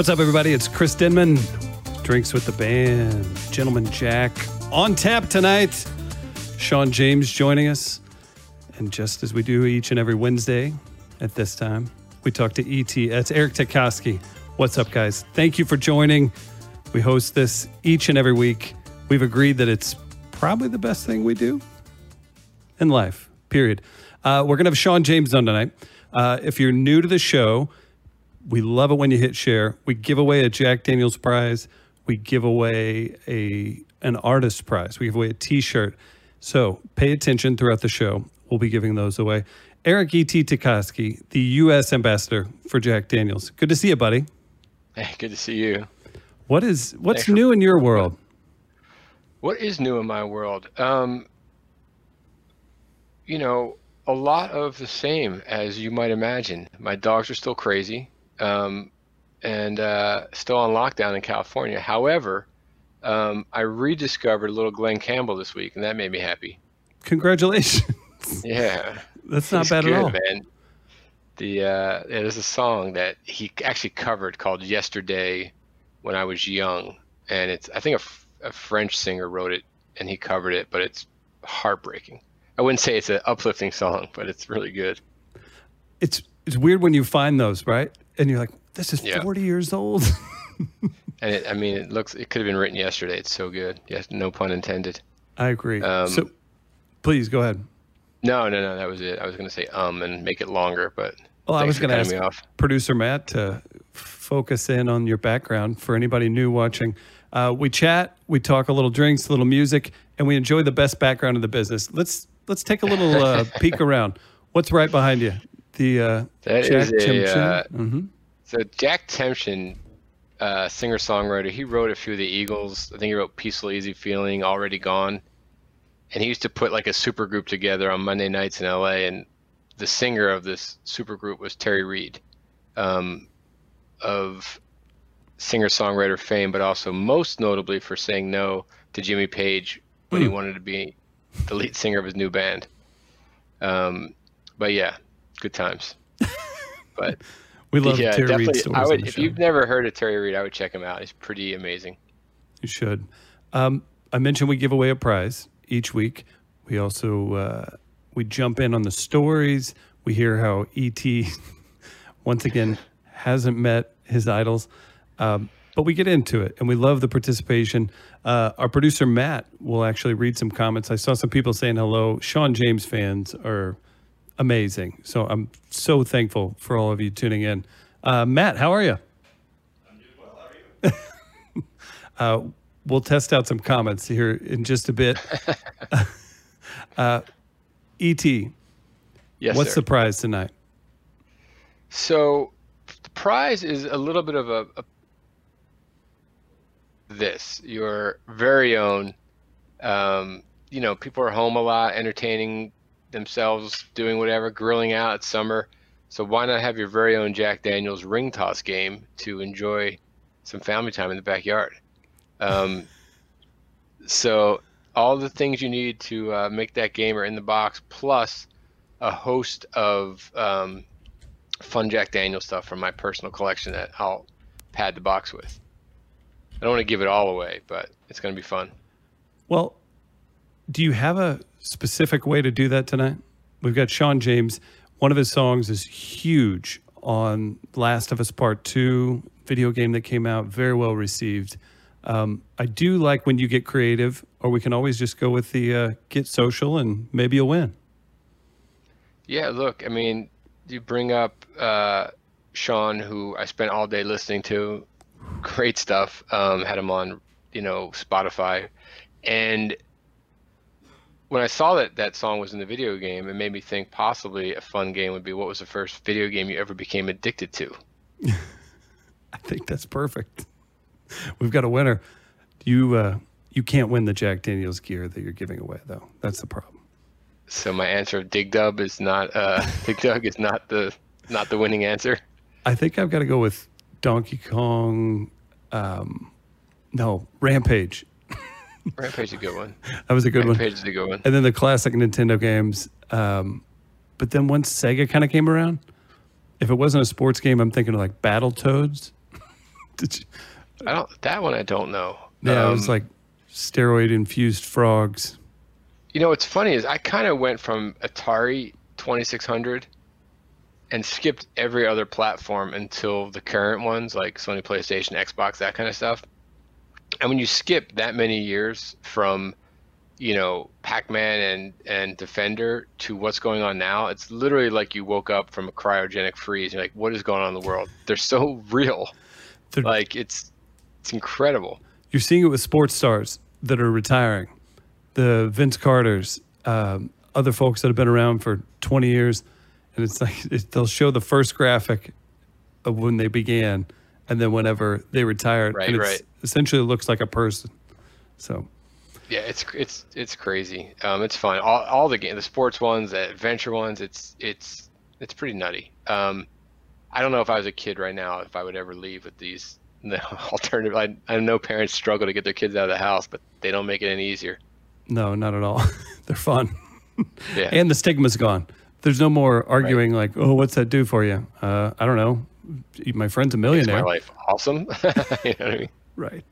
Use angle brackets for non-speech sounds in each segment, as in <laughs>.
What's up, everybody? It's Chris Denman. Drinks with the band. Gentleman Jack on tap tonight. Shawn James joining us. And just as we do each and every Wednesday at this time, we talk to ET. That's Eric Tecosky. What's up, guys? Thank you for joining. We host this each and every week. We've agreed that it's probably the best thing we do in life, period. Uh, we're going to have Shawn James on tonight. Uh, if you're new to the show, we love it when you hit share. We give away a Jack Daniels prize. We give away a an artist prize. We give away a T-shirt. So pay attention throughout the show. We'll be giving those away. Eric E. T. Tecosky, the U.S. ambassador for Jack Daniels. Good to see you, buddy. Hey, good to see you. What is what's new in your world? What is new in my world? Um, you know, a lot of the same as you might imagine. My dogs are still crazy um, and uh, still on lockdown in California. However, um, I rediscovered little Glen Campbell this week, and that made me happy. Congratulations. <laughs> Yeah, that's not He's bad good, at all. man. The uh, there's a song that he actually covered called "Yesterday" when I was young, and it's I think a, f- a French singer wrote it and he covered it, but it's heartbreaking. I wouldn't say it's an uplifting song, but it's really good. It's it's weird when you find those, right? And you're like, this is Yeah. 40 years old. <laughs> And it, I mean, it looks it could have been written yesterday. It's so good. Yes, no pun intended. I agree. Um, so please go ahead. No, no, no, that was it. I was gonna say um and make it longer, but Well, I was going to ask me off. producer Matt to focus in on your background for anybody new watching. Uh, we chat, we talk a little drinks, a little music, and we enjoy the best background of the business. Let's let's take a little uh, <laughs> peek around. What's right behind you? The uh, That Jack is a, uh, Mhm. So Jack Tempchin, uh, singer songwriter, he wrote a few of the Eagles. I think he wrote "Peaceful Easy Feeling," "Already Gone," and he used to put like a super group together on Monday nights in L.A. And the singer of this super group was Terry Reid, um, of singer songwriter fame, but also most notably for saying no to Jimmy Page when he Hmm. wanted to be the lead singer of his new band. Um, but yeah, good times. <laughs> But We love yeah, Terry Reid stories I would, if show. you've never heard of Terry Reid, I would check him out. He's pretty amazing. You should. Um, I mentioned we give away a prize each week. We also uh, we jump in on the stories. We hear how ET <laughs> once again hasn't met his idols, um, but we get into it and we love the participation. Uh, our producer Matt will actually read some comments. I saw some people saying hello. Shawn James fans are amazing, so I'm so thankful for all of you tuning in. Uh, Matt, how are you? I'm doing well. How are you? <laughs> uh, we'll test out some comments here in just a bit. <laughs> uh, Et, Yes, what's sir. the prize tonight? So the prize is a little bit of a, a this your very own. Um, you know, people are home a lot, entertaining themselves, doing whatever, grilling out. It's summer, so why not have your very own Jack Daniel's ring toss game to enjoy some family time in the backyard? Um, <laughs> so all the things you need to uh, make that game are in the box, plus a host of um, fun Jack Daniel stuff from my personal collection that I'll pad the box with. I don't want to give it all away, but it's going to be fun. Well, do you have a specific way to do that tonight? We've got Shawn James. One of his songs is huge on Last of Us Part 2, video game that came out, very well received. Um, I do like when you get creative, or we can always just go with the uh, get social and maybe you'll win. Yeah, look, I mean, you bring up uh, Shawn, who I spent all day listening to. Great stuff. Um, had him on, you know, Spotify, and when I saw that that song was in the video game, it made me think possibly a fun game would be what was the first video game you ever became addicted to? <laughs> I think that's perfect. We've got a winner. You uh, you can't win the Jack Daniels gear that you're giving away, though. That's the problem. So my answer of Dig Dub is not uh, <laughs> Dig Dug is not the not the winning answer. I think I've got to go with Donkey Kong. Um, no, Rampage. Rampage is a good one. That was a good one. Rampage is a good one. And then the classic Nintendo games. Um, but then once Sega kind of came around, if it wasn't a sports game, I'm thinking of like Battletoads. <laughs> Did you? I don't. That one I don't know. Yeah, it was Um, like steroid infused frogs. You know what's funny is I kind of went from Atari 2600 and skipped every other platform until the current ones like Sony PlayStation, Xbox, that kind of stuff. And when you skip that many years from, you know, Pac-Man and and Defender to what's going on now, it's literally like you woke up from a cryogenic freeze. You're like, what is going on in the world? They're so <laughs> real. They're- Like it's it's incredible. You're seeing it with sports stars that are retiring, the Vince Carters, um, other folks that have been around for 20 years, and it's like it, they'll show the first graphic of when they began, and then whenever they retired, Right, and it's right. Essentially looks like a person. So Yeah, it's it's it's crazy. Um, it's fun. All all the game, the sports ones, the adventure ones. It's it's it's pretty nutty. Um, I don't know if I was a kid right now if I would ever leave with these <laughs> the alternative. I I know parents struggle to get their kids out of the house, but they don't make it any easier. no, not at all. <laughs> They're fun, Yeah, and the stigma's gone. There's no more arguing like, oh, what's that do for you? Uh, I don't know. My friend's a makes millionaire. my life awesome. <laughs> you know what I mean? Right.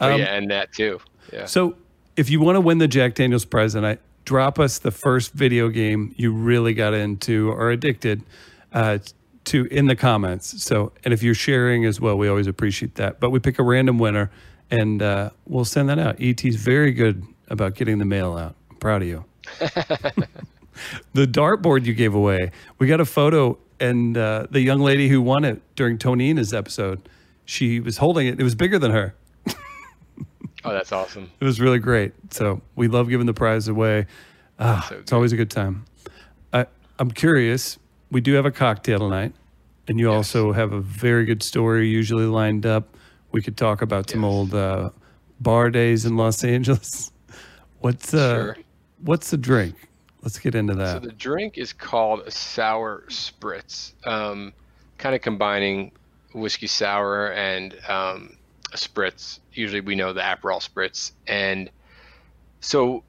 Um, yeah, and that too. Yeah. So, if you want to win the Jack Daniels prize tonight, drop us the first video game you really got into or addicted uh, to in the comments. So, and if you're sharing as well, we always appreciate that. But we pick a random winner and uh, we'll send that out. ET's very good about getting the mail out. I'm proud of you. <laughs> the dartboard you gave away, we got a photo, and uh, the young lady who won it during Tonina's episode, she was holding it. It was bigger than her. Oh, that's awesome. It was really great. So we love giving the prize away. Ah, So it's always a good time. I, I'm curious. We do have a cocktail tonight, and you also have a very good story usually lined up. We could talk about some Yes. old uh, bar days in Los Angeles. <laughs> What's uh, Sure. what's the drink? Let's get into that. So the drink is called a sour spritz, um, kind of combining whiskey sour and um, a spritz. Usually we know the Aperol spritz, and so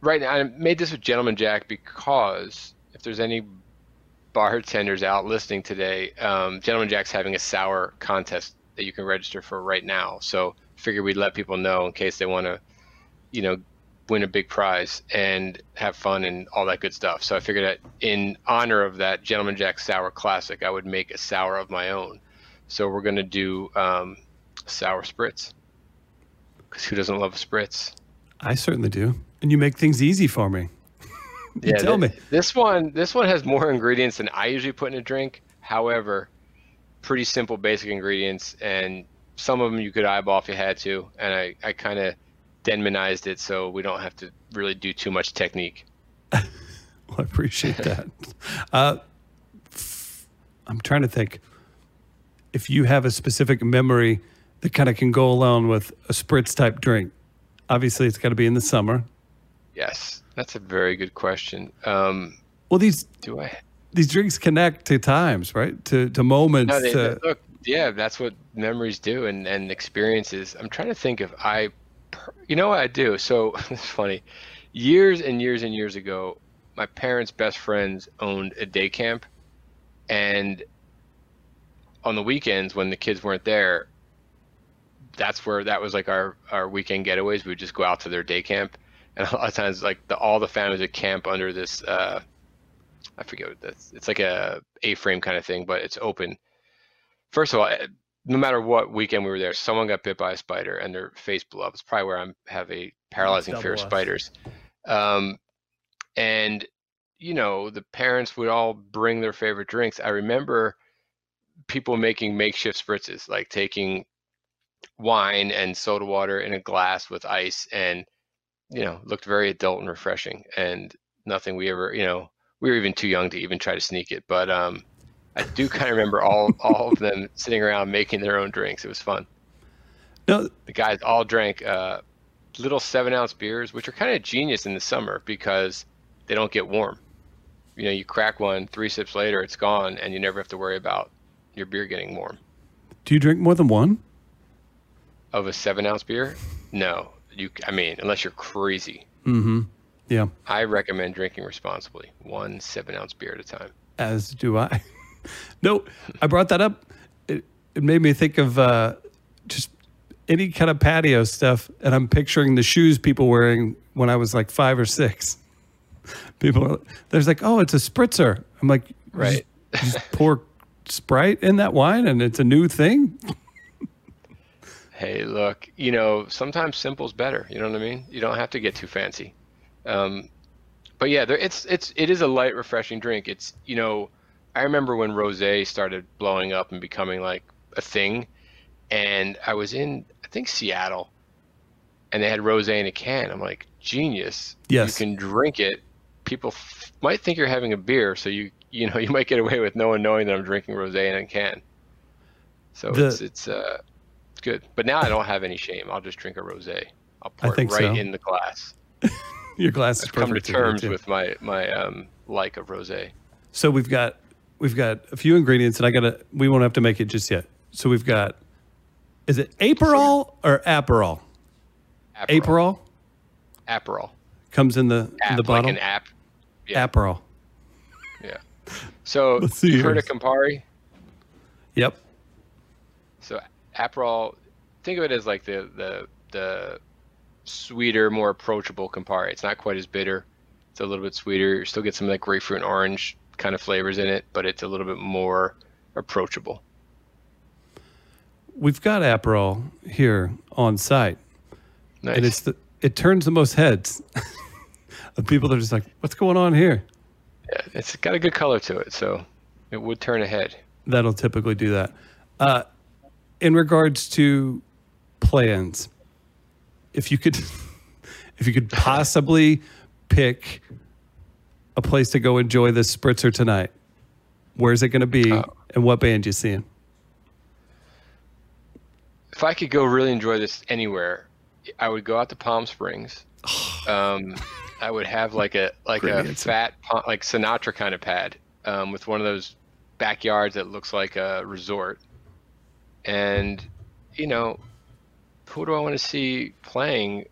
right now I made this with Gentleman Jack because if there's any bartenders out listening today, um, Gentleman Jack's having a sour contest that you can register for right now. So figure we'd let people know in case they want to, you know, win a big prize and have fun and all that good stuff. So I figured that in honor of that Gentleman Jack Sour Classic, I would make a sour of my own. So we're gonna do um, sour spritz. Because who doesn't love spritz? I certainly do. And you make things easy for me. <laughs> You tell thi- me. This one, this one has more ingredients than I usually put in a drink. However, pretty simple, basic ingredients, and some of them you could eyeball if you had to. And I, I kind of Denmanized it so we don't have to really do too much technique. <laughs> <laughs> Well, I appreciate that. uh, I'm trying to think if you have a specific memory that kind of can go along with a spritz type drink. Obviously, it's got to be in the summer. Yes, that's a very good question. Um, Well, these do I? these drinks connect to times, right? To to moments. No, they, to, look, yeah, that's what memories do and, and experiences. I'm trying to think if I, you know what I do? So <laughs> it's funny. Years and years and years ago, my parents' best friends owned a day camp. And on the weekends when the kids weren't there, that's where that was like our, our weekend getaways. We would just go out to their day camp. And a lot of times, like the, all the families would camp under this, uh, I forget what that's, it's like a A-frame kind of thing, but it's open first of all, eh, no matter what weekend we were there, someone got bit by a spider and their face blew up. It's probably where I have a paralyzing fear of spiders. Um, and you know, the parents would all bring their favorite drinks. I remember people making makeshift spritzes, like taking wine and soda water in a glass with ice, and you know, looked very adult and refreshing. And nothing we ever, you know, we were even too young to even try to sneak it, but um, I do kind of remember all all of them sitting around making their own drinks. It was fun. no, The guys all drank uh, little seven ounce beers, which are kind of genius in the summer because they don't get warm. You know, you crack one, three sips later, it's gone, and you never have to worry about your beer getting warm. do you drink more than one? Of a seven ounce beer, no. You, I mean, unless you're crazy. Mm-hmm. Yeah, I recommend drinking responsibly, one seven ounce beer at a time. as do I. <laughs> no, I brought that up. It, it made me think of uh, just any kind of patio stuff, and I'm picturing the shoes people wearing when I was like five or six. <laughs> People, are, there's like, oh, it's a spritzer. I'm like, Right. Just, just pour Sprite in that wine, and it's a new thing. Hey, look, you know, sometimes simple's better. You know what I mean? You don't have to get too fancy. Um, but yeah, there, it's it's it is a light, refreshing drink. It's you know, I remember when rosé started blowing up and becoming like a thing, and I was in I think Seattle, and they had rosé in a can. I'm like, genius. Yes. You can drink it. People f- might think you're having a beer, so you you know <laughs> you might get away with no one knowing that I'm drinking rosé in a can. So The- it's it's uh it's good. But now I don't have any shame. I'll just drink a rosé. I'll I pour it right so. in the glass. <laughs> Your glass is I've come to terms with my my um like of rosé. So we've got we've got a few ingredients, and I gotta. We won't have to make it just yet. So we've got. Is it Aperol or Aperol? Aperol Aperol. comes in the in the bottle. like an app. yeah. Aperol. So Let's see you've heard of. Campari? Yep. So Aperol, think of it as like the the the sweeter, more approachable Campari. It's not quite as bitter. It's a little bit sweeter. You still get some of that grapefruit and orange kind of flavors in it, but it's a little bit more approachable. We've got Aperol here on site, Nice. and it's the it turns the most heads <laughs> of people that are just like, "What's going on here?" Yeah, it's got a good color to it, so it would turn ahead. That'll typically do that. Uh, in regards to plans, if you could, <laughs> if you could possibly pick a place to go enjoy this spritzer tonight, where's it going to be, Oh. and what band you seeing? If I could go really enjoy this anywhere, I would go out to Palm Springs. <sighs> Um, I would have like a like a fat like Sinatra kind of pad um, with one of those backyards that looks like a resort. And you know, who do I want to see playing?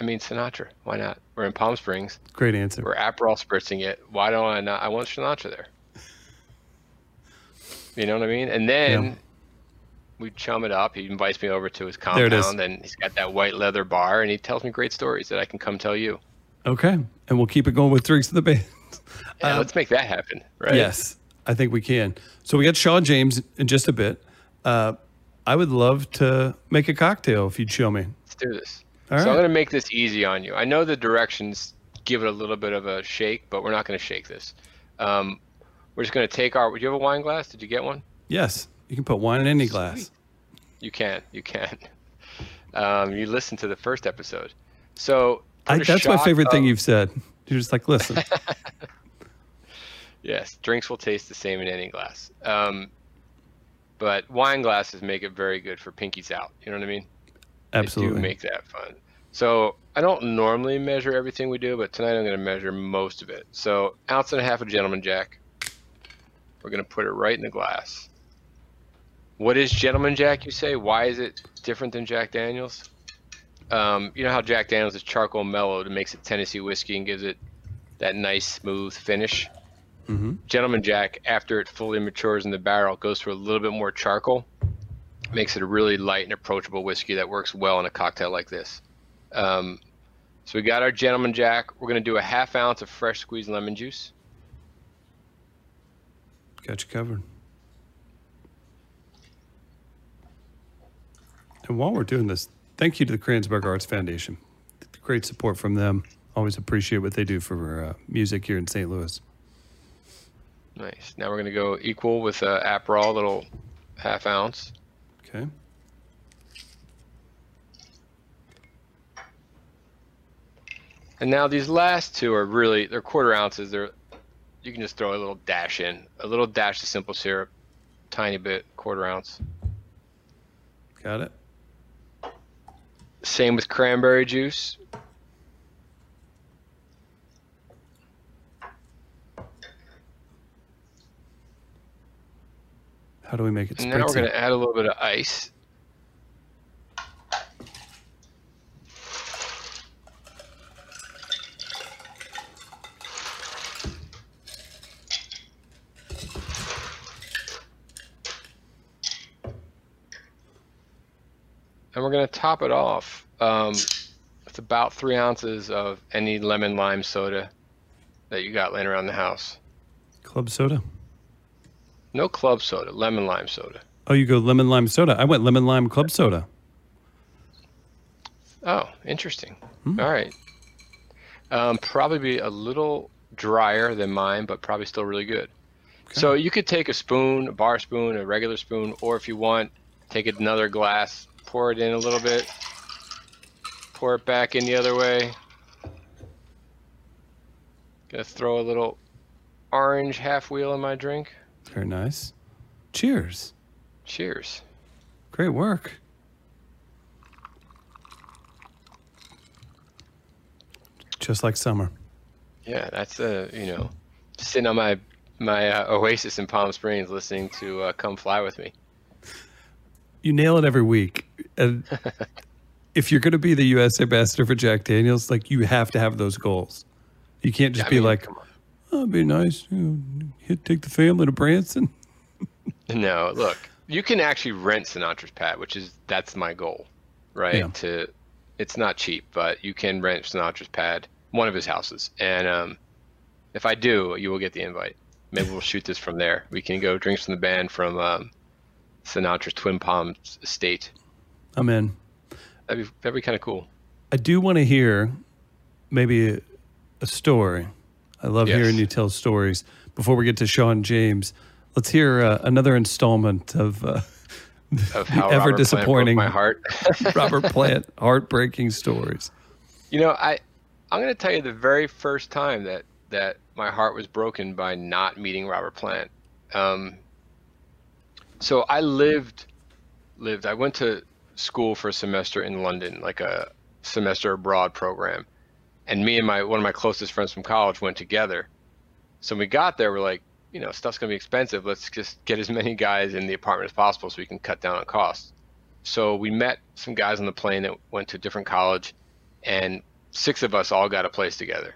I mean Sinatra. Why not? We're in Palm Springs. Great answer. We're Aperol spritzing it. Why don't I not? I want Sinatra there. You know what I mean? And then Yeah. We chum it up. He invites me over to his There it is. compound, and he's got that white leather bar, and he tells me great stories that I can come tell you. Okay, and we'll keep it going with drinks of the band. Yeah, Um, let's make that happen, right? Yes, I think we can. So we got Sean James in just a bit. Uh, I would love to make a cocktail if you'd show me. Let's do this. All so right. I'm going to make this easy on you. I know the directions give it a little bit of a shake, but we're not going to shake this. Um, we're just going to take our. Do you have a wine glass? Did you get one? Yes, you can put wine in any glass. You can't. You can. Um, you listen to the first episode. So I, that's my shot favorite thing you've said. You're just like, listen, <laughs> Yes, drinks will taste the same in any glass. Um, but wine glasses make it very good for pinkies out. You know what I mean? Absolutely. They absolutely. do make that fun. So I don't normally measure everything we do, but tonight I'm going to measure most of it. So ounce and a half of Gentleman Jack. We're going to put it right in the glass. What is Gentleman Jack? You say? Why is it different than Jack Daniels? Um, you know how Jack Daniels is charcoal mellowed and makes it Tennessee whiskey and gives it that nice smooth finish. hmm Gentleman Jack, after it fully matures in the barrel, goes through a little bit more charcoal, makes it a really light and approachable whiskey that works well in a cocktail like this. Um, so we got our Gentleman Jack. We're going to do a half ounce of fresh squeezed lemon juice. Got you covered. And while we're doing this, thank you to the Kranzberg Arts Foundation. Great support from them. Always appreciate what they do for uh, music here in St. Louis. Nice. Now we're going to go equal with uh, Aperol, little half ounce. Okay. And now these last two are really they're quarter ounces. They're you can just throw a little dash in, a little dash of simple syrup, tiny bit, quarter ounce. Got it. Same with cranberry juice. How do we make it And now we're going to add a little bit of ice. And we're gonna top it off um, with about three ounces of any lemon lime soda that you got laying around the house. Club soda. No club soda, lemon lime soda. Oh, you go lemon lime soda. I went lemon lime club soda. Oh, interesting. All right. Um, probably be a little drier than mine, but probably still really good. So you could take a spoon, a bar spoon, a regular spoon, or if you want, take another glass, pour it in a little bit, pour it back in the other way. Gonna throw a little orange half wheel in my drink. Very nice. Cheers. Cheers. Great work. Just like summer. Yeah, that's uh, you know, sitting on my my uh, oasis in Palm Springs, listening to uh, "Come Fly with Me." You nail it every week. And if you're going to be the U.S. ambassador for Jack Daniels, like you have to have those goals. You can't just I be mean, like, come on. oh, it'd be nice. You know, hit, take the family to Branson. No, look, you can actually rent Sinatra's pad, which is that's my goal, right? Yeah. To it's not cheap, but you can rent Sinatra's pad, one of his houses, and um, if I do, you will get the invite. Maybe we'll shoot this from there. We can go drinks from the band from um, Sinatra's Twin Palms estate. I'm in. That'd be that'd be kind of cool. I do want to hear maybe a, a story. I love Yes. hearing you tell stories. Before we get to Shawn James, let's hear uh, another installment of uh, Of how ever Robert disappointing my heart. <laughs> Robert Plant heartbreaking stories. You know, I I'm gonna tell you the very first time that that my heart was broken by not meeting Robert Plant. Um, so I lived lived. I went to school for a semester in London, like a semester abroad program, and me and my one of my closest friends from college went together. So when we got there, we're like, you know, stuff's gonna be expensive. Let's just get as <laughs> many guys in the apartment as possible so we can cut down on costs. So we met some guys on the plane that went to a different college, and six of us all got a place together.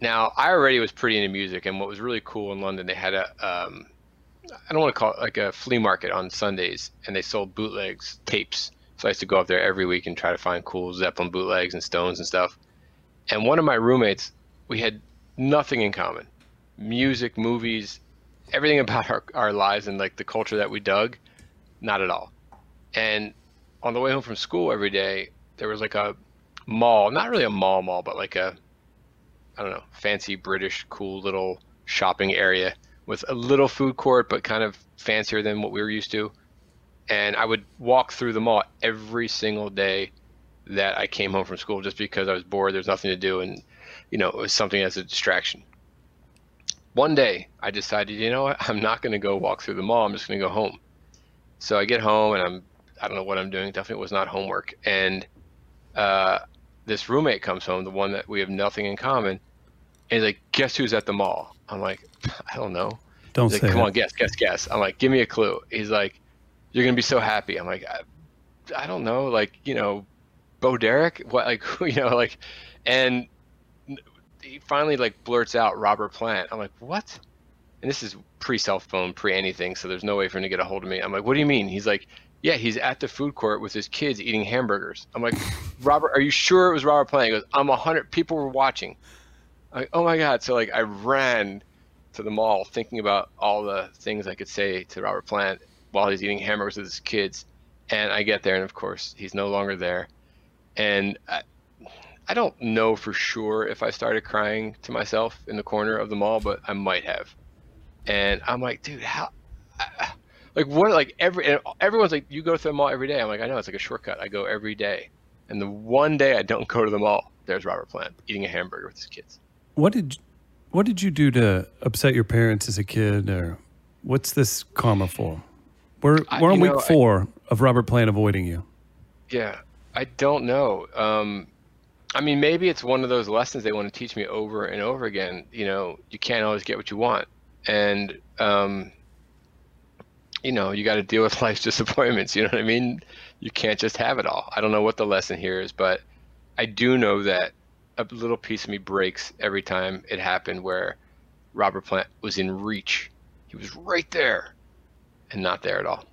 Now, I already was pretty into music, and what was really cool in London, they had a, um, I don't want to call it like a flea market on Sundays, and they sold bootlegs, tapes. So I used to go up there every week and try to find cool Zeppelin bootlegs and Stones and stuff. And one of my roommates, we had nothing in common music, movies, everything <laughs> about our, our lives and like the culture that we dug, not at all. And on the way home from school every day, there was like a mall, not really a mall mall, but like a I don't know, fancy British cool little shopping area with a little food court but kind of fancier than what we were used to. And I would walk through the mall every single day that I came home from school just because I was bored, there's nothing to do and you know, it was something as a distraction. One day I decided, you know what, <laughs> I'm not going to go walk through the mall, I'm just going to go home. So I get home and I'm I don't know what I'm doing. Definitely was not homework. And uh, this roommate comes home, the one that we have nothing in common, and he's like, "Guess who's at the mall?" I'm like, <laughs> "I don't know." Don't He's say like, "Come it. on, guess, guess, guess." I'm like, "Give me a clue." He's like, "You're gonna be so happy." I'm like, "I, I don't know, like you know, Bo Derek, what like <laughs> you know like," and he finally like blurts out Robert Plant. I'm like, "What?" And this is pre cell phone, pre anything, so there's no way for him to get a hold of me. I'm like, "What do you mean?" He's like, "Yeah, he's at the food court with his kids eating hamburgers." I'm like, <laughs> "Robert, are you sure it was Robert Plant?" He goes, "I'm a hundred. People were watching." I'm like, "Oh my god!" So like, I ran to the mall thinking about all the things I could say to Robert Plant while he's eating hamburgers with his kids. And I get there, and of course, he's no longer there. And I, I don't know for sure if I started crying to myself in the corner of the mall, but I might have. And I'm like, dude, how? Like what? Like every everyone's like, you go to the mall every day. I'm like, I know it's like a shortcut. I go every day, and the one day I don't go to the mall, there's Robert Plant eating a hamburger with his kids. What did what did you do to upset your parents as a kid, or what's this karma for? We're I- we're on week know, I- four of Robert Plant avoiding you. Yeah, I don't know. Um, I mean, maybe it's one of those lessons they want to teach me over and over again. You know, you can't always get what you want, and um, you know, you got to deal with <laughs> life's disappointments. You know what I mean? You can't just have it all. I don't know what the lesson here is, but I do know that a little piece of me breaks every time it happened where Robert Plant was in reach. He was right there, and not there at all.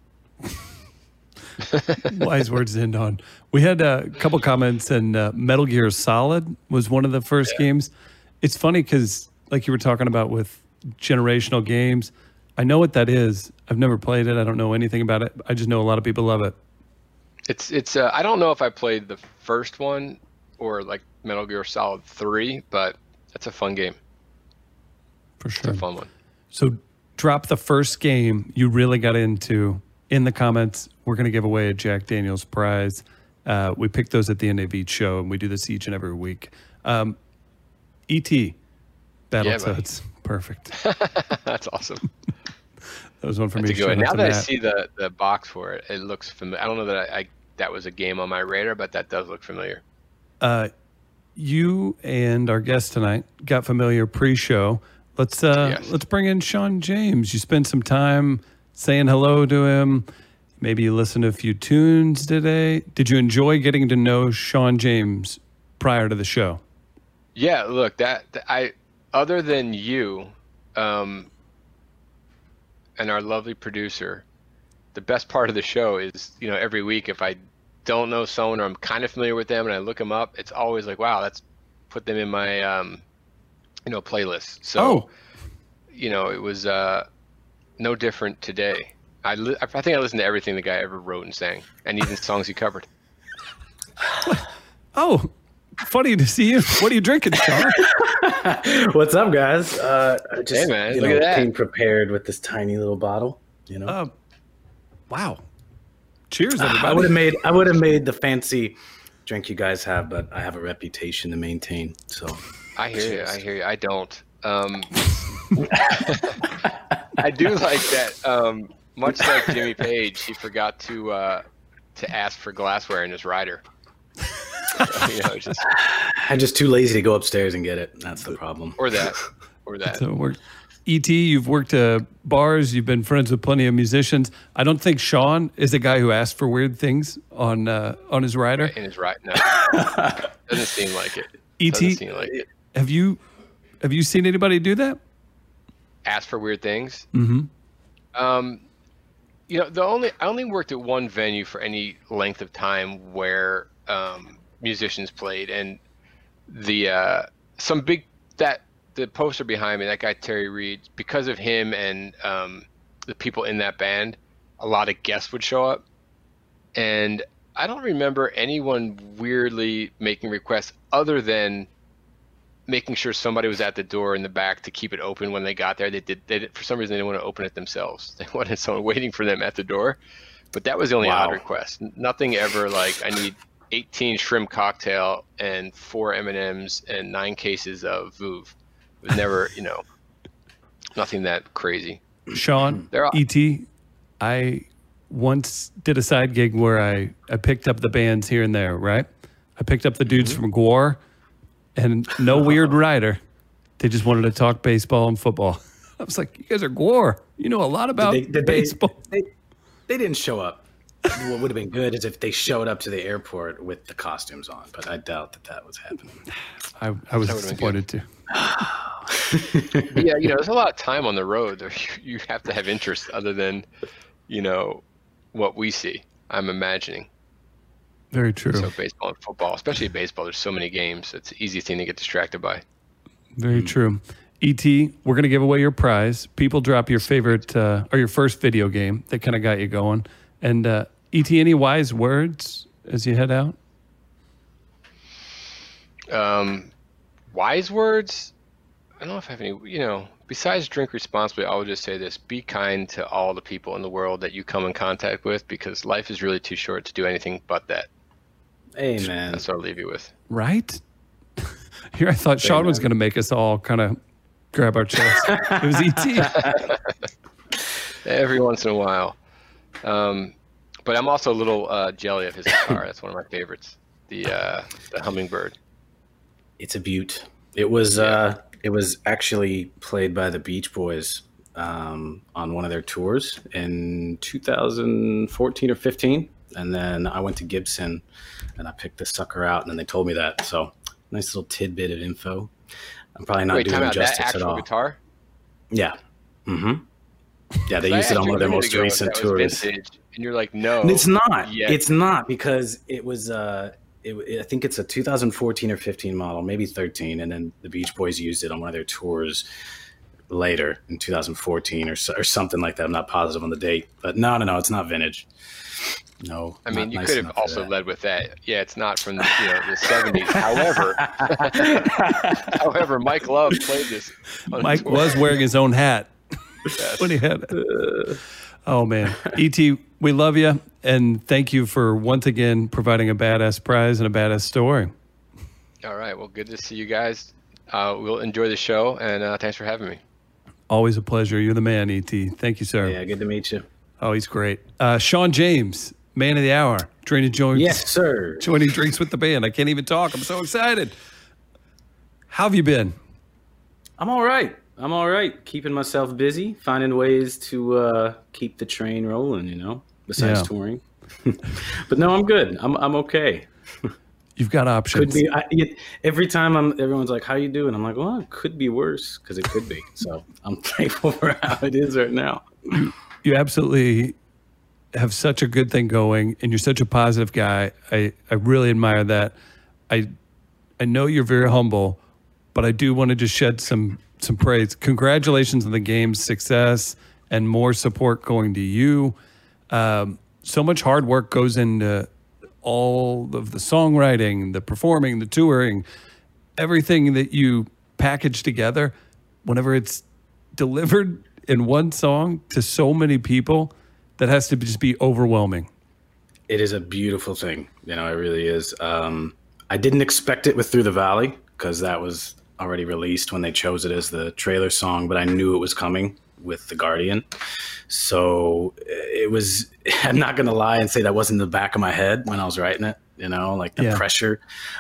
<laughs> Wise words to end on. We had a couple comments, and uh, Metal Gear Solid was one of the first Yeah. games. It's funny because, like you were talking about with generational games, I know what that is. I've never played it. I don't know anything about it. I just know a lot of people love it. It's it's. Uh, I don't know if I played the first one or like Metal Gear Solid Three, but it's a fun game. For It's sure. a fun one. So drop the first game you really got into in the comments. We're going to give away a Jack Daniels prize. Uh, we pick those at the end of each show, and we do this each and every week. Um, ET. Battletoads, perfect. <laughs> That's awesome. <laughs> That was one for That's me. a good one. Shout out Now that I see the the box for it, it looks familiar. I don't know that I, I that was a game on my radar, but that does look familiar. Uh, you and our guest tonight got familiar pre-show. Let's uh, Yes. let's bring in Shawn James. You spent some time saying hello to him. Maybe you listened to a few tunes today. Did you enjoy getting to know Shawn James prior to the show? Yeah, look, that, that- I other than you, um, and our lovely producer, the best part of the show is you know every week if I don't know someone or I'm kind of familiar with them and I look them up, it's always like wow, that's put them in my um, you know playlist. So Oh. you know it was uh, no different today. I li- I think I listened to everything the guy ever wrote and sang, and even <laughs> songs he covered. <laughs> Oh, funny to see you. What are you drinking, Shawn? <laughs> What's up, guys? Uh, I just Hey, man, you look know, at that. came prepared with this tiny little bottle. You know, Uh, wow. Cheers, everybody. I would have made I would have made the fancy drink you guys have, but I have a reputation to maintain. So I hear you. I hear you. I don't. Um, <laughs> I do like that. Um, much like Jimmy Page, he forgot to uh, to ask for glassware in his rider. <laughs> you know, just <laughs> I'm just too lazy to go upstairs and get it. That's the problem. or that, or that. So we're, Et, you've worked uh, bars. You've been friends with plenty of musicians. I don't think Shawn is the guy who asked for weird things on uh, on his rider. in his right. No, <laughs> doesn't seem like it. Et, seem like it. have you have you seen anybody do that? Ask for weird things. Mm-hmm. Um, you know, the only I only worked at one venue for any length of time where um, musicians played, and the uh, some big that the poster behind me, that guy Terry Reid, because of him and um, the people in that band, a lot of guests would show up, and I don't remember anyone weirdly making requests other than making sure somebody was at the door in the back to keep it open when they got there. They did. They did, for some reason they didn't want to open it themselves. <laughs> They wanted someone waiting for them at the door. But that was the only Wow. odd request. Nothing ever like I need 18 shrimp cocktail and four M and M's and nine cases of Vouv. It was never, you know, nothing that crazy. Shawn, They're Et, I once did a side gig where I, I picked up the bands here and there, right? I picked up the dudes Mm-hmm. from Gwar and no <laughs> weird rider. They just wanted to talk baseball and football. <laughs> I was like, you guys are Gwar. You know a lot about Did they, did baseball. <laughs> they, they didn't show up. What would have been good is if they showed up to the airport with the costumes on, but I doubt that that was happening. <sighs> I, I was That disappointed too. <sighs> Yeah, you know, there's a lot of time on the road. <laughs> You you have to have interest other than, you know, what we see. I'm imagining. Very true. So baseball and football, especially baseball, there's so many games. It's the easiest thing to get distracted by. Very true. Et, we're gonna give away your prize. People drop your favorite uh, or your first video game that kind of got you going. And uh, Et, any wise words as you head out? Um, wise words. I don't know if I have any. You know, besides drink responsibly, I would just say this: be kind to all the people in the world that you come in contact with, because life is really too short to do anything but that. Amen. That's what I'll leave you with. Right? <laughs> Here, I thought Shawn was going to make us all kind of grab our chest. it was ET. <laughs> Every once in a while. Um, but I'm also a little uh, jelly of his guitar. That's one of my favorites. The uh, the hummingbird. It's a beaut. It was uh it was actually played by the Beach Boys um, on one of their tours in 2014 or 15, and then I went to Gibson and I picked this sucker out, and then they told me that. So nice little tidbit of info. I'm probably not Wait, doing it out. That justice at all. guitar. Yeah. Mm-hmm. Yeah, they used it on one of their most to go with recent tours. vintage, And you're like, no, And it's not. yet. It's not because it was. Uh, it, I think it's a 2014 or 15 model, maybe 13, and then the Beach Boys used it on one of their tours later in 2014 or or something like that. I'm not positive on the date, but no, no, no, it's not vintage. No, I mean, you nice could have also led with that. Yeah, it's not from the, you know, the 70s. However, <laughs> however, Mike Love played this. on Mike was wearing his own hat Yes. when he had it. Uh, Oh man, Et, we love you and thank you for once again providing a badass prize and a badass story. All right. Well, good to see you guys. Uh, we'll enjoy the show, and uh, thanks for having me. Always a pleasure. You're the man, Et. Thank you, sir. Yeah, good to meet you. Oh, he's great. Uh, Shawn James, man of the hour, Drainage Jones. Yes, sir. Joining drinks with the band. I can't even talk. I'm so excited. How have you been? I'm all right. I'm all right. Keeping myself busy, finding ways to uh, keep the train rolling. You know, besides Yeah. touring. <laughs> but no, I'm good. I'm I'm okay. You've got options. Could be. I, it, every time I'm, everyone's like, "How you doing?" I'm like, "Well, it could be worse because it could be." <laughs> So I'm <laughs> thankful for how it is right now. <clears throat> you absolutely have such a good thing going and you're such a positive guy. I, I really admire that. I I know you're very humble, but I do want to just shed some some praise. Congratulations on the game's success and more support going to you. Um, so much hard work goes into all of the songwriting, the performing, the touring, everything that you package together. Whenever it's delivered in one song to so many people, that has to just be overwhelming. It is a beautiful thing. You know, it really is. Um, I didn't expect it with Through the Valley because that was already released when they chose it as the trailer song, but I knew it was coming with The Guardian. So uh, it was, <laughs> I'm not going to lie and say that wasn't in the back of my head when I was writing it, you know, like the Yeah. pressure.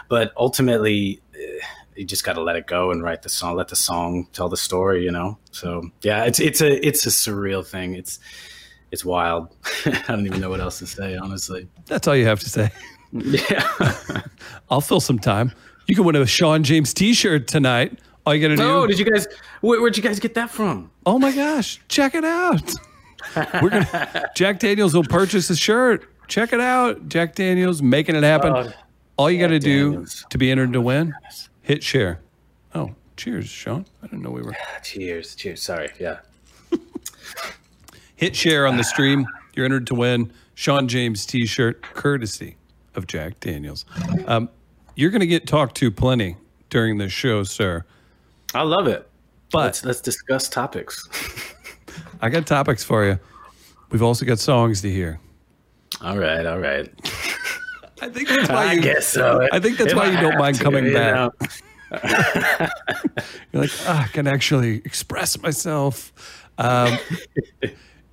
But ultimately, uh, you just got to let it go and write the song, let the song tell the story, you know? So yeah, it's, it's a, it's a surreal thing. It's, it's wild. <laughs> I don't even know what else to say, honestly. That's all you have to say. <laughs> Yeah. I'll fill some time. You can win a Shawn James T-shirt tonight. All you got to do. oh, did you guys? Where, where'd you guys get that from? oh my gosh, check it out. <laughs> We're gonna. Jack Daniels will purchase a shirt. Check it out. Jack Daniels making it happen. Oh, all you got to do to be entered to win, hit share. Oh, cheers, Shawn. I didn't know we were. Cheers, cheers. Sorry, yeah. Hit share on the stream. You're entered to win Shawn James T-shirt, courtesy of Jack Daniels. Um, you're going to get talked to plenty during this show, sir. I love it. But Let's let's discuss topics. <laughs> I got topics for you. We've also got songs to hear. all right, all right. <laughs> I think that's why I you. guess so. I think that's If why I you don't mind to, coming you back. know. <laughs> You're like, ah, I can actually express myself. Um,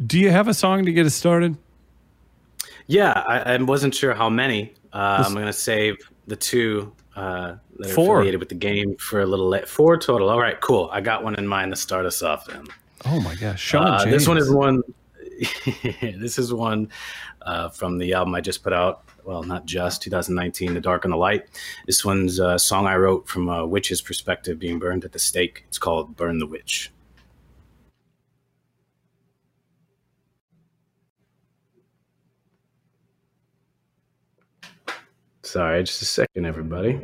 do you have a song to get us started? Yeah, I, I wasn't sure how many. Uh, I'm going to save the two uh, that are Four. affiliated with the game for a little late. Four total. All right, cool. I got one in mind to start us off. Then. Oh my gosh, Shawn Uh, James. this one is one. <laughs> this is one uh, from the album I just put out. Well, not just 2019, "The Dark and the Light." This one's a song I wrote from a witch's perspective, being burned at the stake. It's called "Burn the Witch." Sorry, just a second, everybody.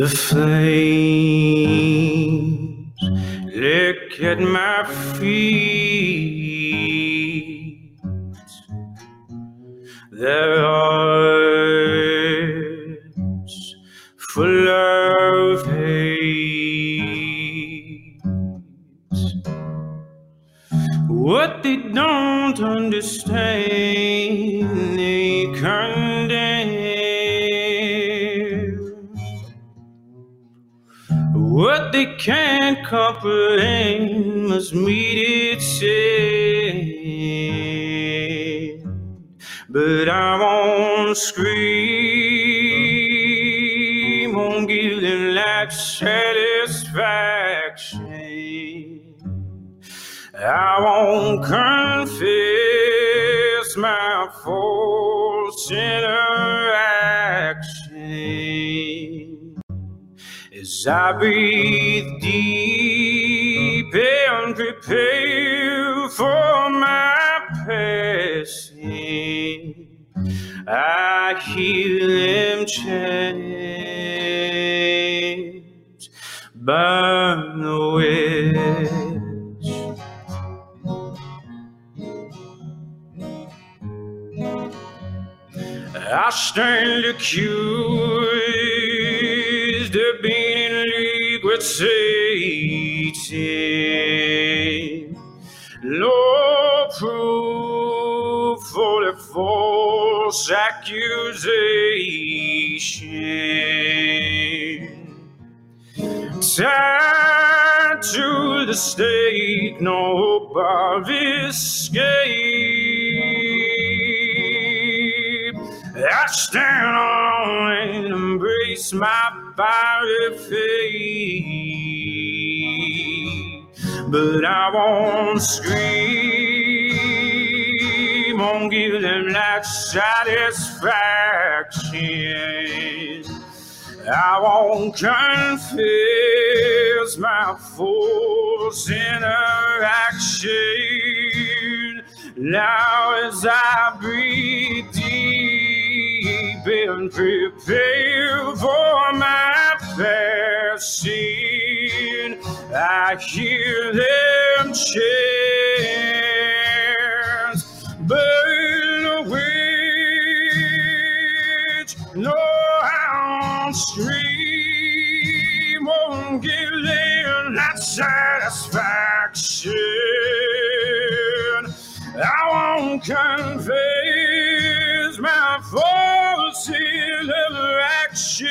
The flames Satan. No proof for the false accusation. Tied to the stake, no bar escape. I stand alone and embrace my fiery fate. But I won't scream, won't give them that satisfaction. I won't confess my false interaction. Now as I breathe deep and prepare for my passing, I hear them chant, burn witch, no hound scream, won't give them that satisfaction. I won't confess my false interaction.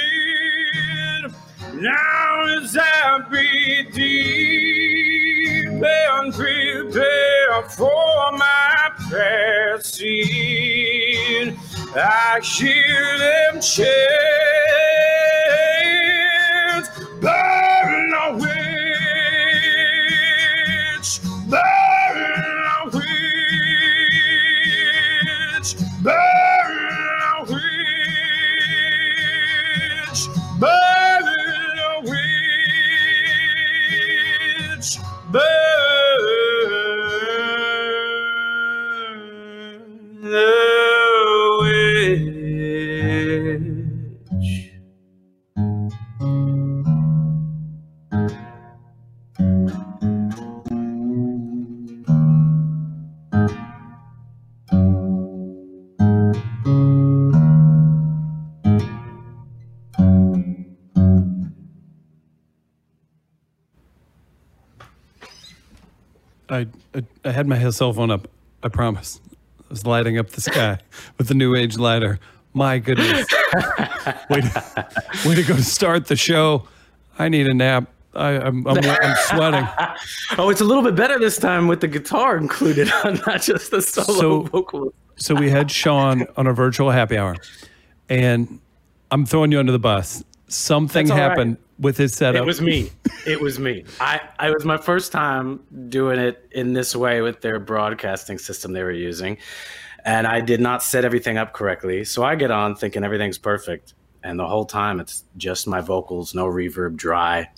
Now as I breathe deep and prepare for my passing, I hear them chant, I, I I had my cell phone up. I promise. I was lighting up the sky <laughs> with the new age lighter. My goodness. <laughs> way, to, way to go to start the show. I need a nap. I, I'm, I'm, I'm sweating. <laughs> Oh, it's a little bit better this time with the guitar included, not just the solo So- vocal. So we had Shawn on a virtual happy hour, and I'm throwing you under the bus. Something That's all right. With his setup. It was me. It was me. I, I it was my first time doing it in this way with their broadcasting system they were using. And I did not set everything up correctly. So I get on thinking everything's perfect. And the whole time it's just my vocals, no reverb, dry.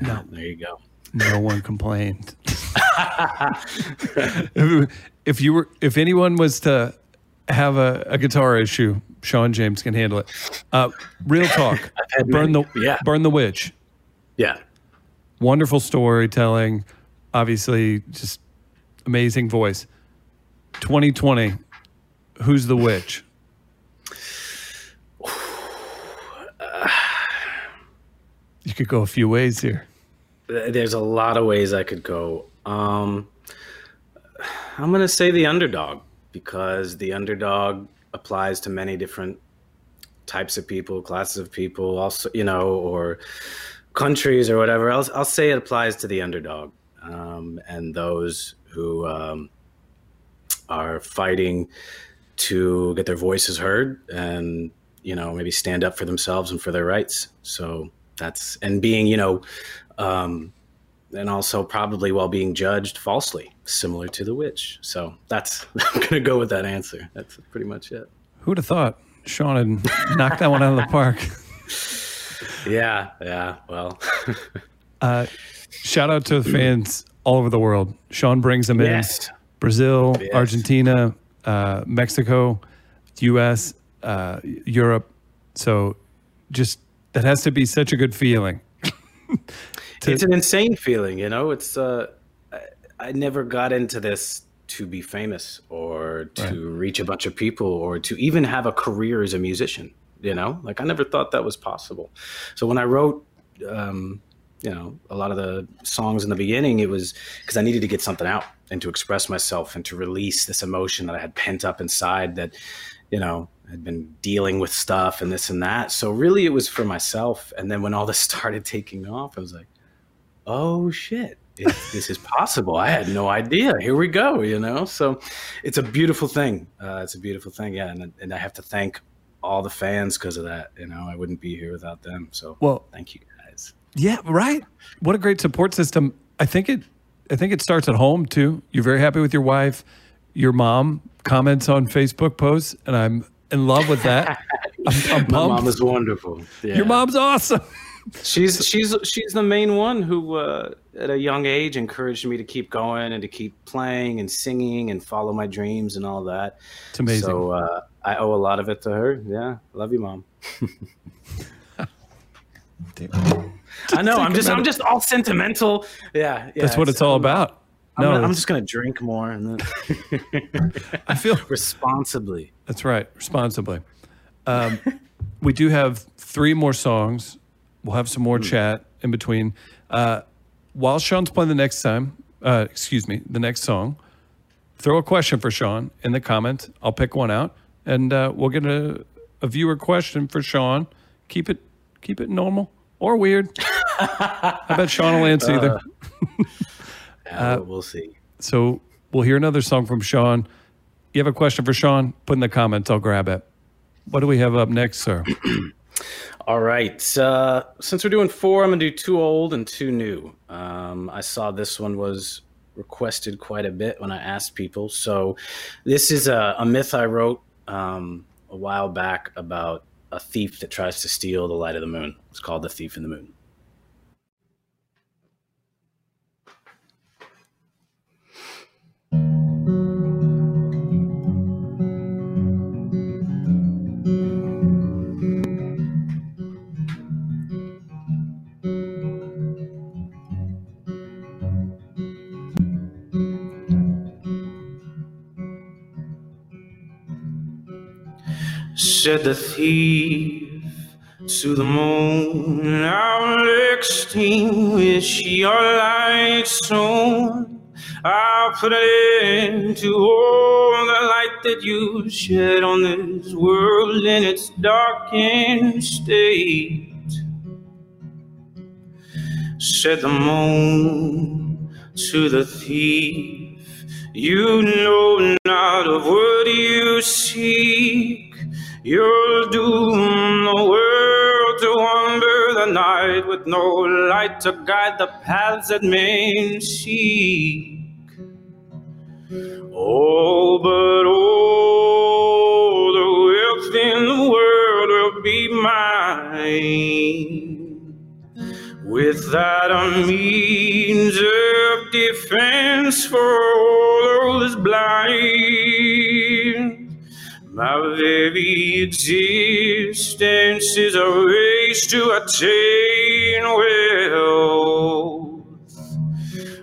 No. There you go. No one complained. <laughs> if, if you were, if anyone was to have a, a guitar issue, Shawn James can handle it. Uh, real talk. <laughs> burn the. Yeah. burn the witch. Yeah. Wonderful storytelling. Obviously, just amazing voice. 2020. Who's the witch? <sighs> You could go a few ways here. There's a lot of ways I could go. Um, I'm going to say the underdog because the underdog applies to many different types of people, classes of people, also, you know, or countries or whatever, I'll, I'll say it applies to the underdog um, and those who um, are fighting to get their voices heard and you know maybe stand up for themselves and for their rights. So that's and being you know um, and also probably while being judged falsely, similar to the witch. So that's <laughs> I'm gonna go with that answer. That's pretty much it. Who'd have thought Shawn had knocked that one out of the <laughs> park? Yeah, yeah. Well, <laughs> uh, shout out to the fans all over the world. Shawn brings them yes. in. Brazil, Yes. Argentina, uh, Mexico, U.S., uh, Europe. So, just that has to be such a good feeling. To- it's an insane feeling, you know. It's uh, I, I never got into this to be famous or to Right. reach a bunch of people or to even have a career as a musician. You know, like I never thought that was possible. So when I wrote, um, you know, a lot of the songs in the beginning, it was because I needed to get something out and to express myself and to release this emotion that I had pent up inside that, you know, had been dealing with stuff and this and that. So really, it was for myself. And then when all this <laughs> started taking off, I was like, oh shit. It, this is possible. I had no idea. Here we go. You know, so it's a beautiful thing. Uh, it's a beautiful thing. Yeah, and, and I have to thank all the fans because of that. You know, I wouldn't be here without them. So Well, thank you guys. yeah, right. What a great support system. I think it. I think it starts at home too. You're very happy with your wife. Your mom comments on Facebook posts, and I'm in love with that. <laughs> I'm, I'm My mom is wonderful. Yeah. Your mom's awesome. She's she's she's the main one who, uh, at a young age, encouraged me to keep going and to keep playing and singing and follow my dreams and all that. It's amazing. So uh, I owe a lot of it to her. Yeah, love you, mom. <laughs> I know. I'm just I'm just all sentimental. Yeah, yeah That's what it's all about. I'm, No, gonna- I'm just gonna drink more and then <laughs> I feel <laughs> responsibly. That's right, responsibly. Um, we do have three more songs. We'll have some more chat in between. Uh, while Shawn's playing the next time, uh, excuse me, the next song, throw a question for Shawn in the comments. I'll pick one out, and uh, we'll get a, a viewer question for Shawn. Keep it keep it normal or weird. <laughs> I bet Shawn will answer either. <laughs> Yeah, we'll see. So we'll hear another song from Shawn. You have a question for Shawn? Put in the comments. I'll grab it. What do we have up next, sir? <clears throat> All right. Uh, since we're doing four, I'm gonna do two old and two new. Um, I saw this one was requested quite a bit when I asked people. So this is a, a myth I wrote um, a while back about a thief that tries to steal the light of the moon. It's called The Thief in the Moon. Said the thief to the moon, I'll extinguish your light soon. I'll put an end to all the light that you shed on this world in its darkened state. Said the moon to the thief, You know not of what you seek. You'll doom the world to wander the night with no light to guide the paths that men seek. Oh, but all the wealth in the world will be mine. Without a means of defense for all those blind. My very existence is a race to attain wealth.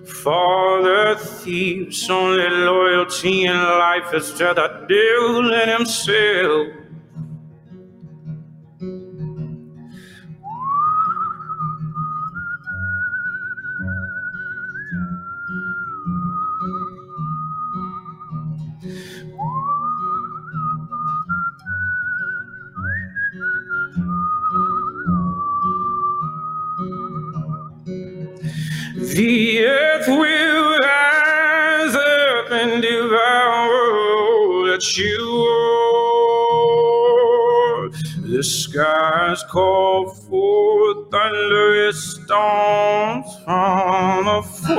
For the thief's only loyalty in life is to the devil and himself. The earth will rise up and devour that you are. The skies call for thunderous storms from afore.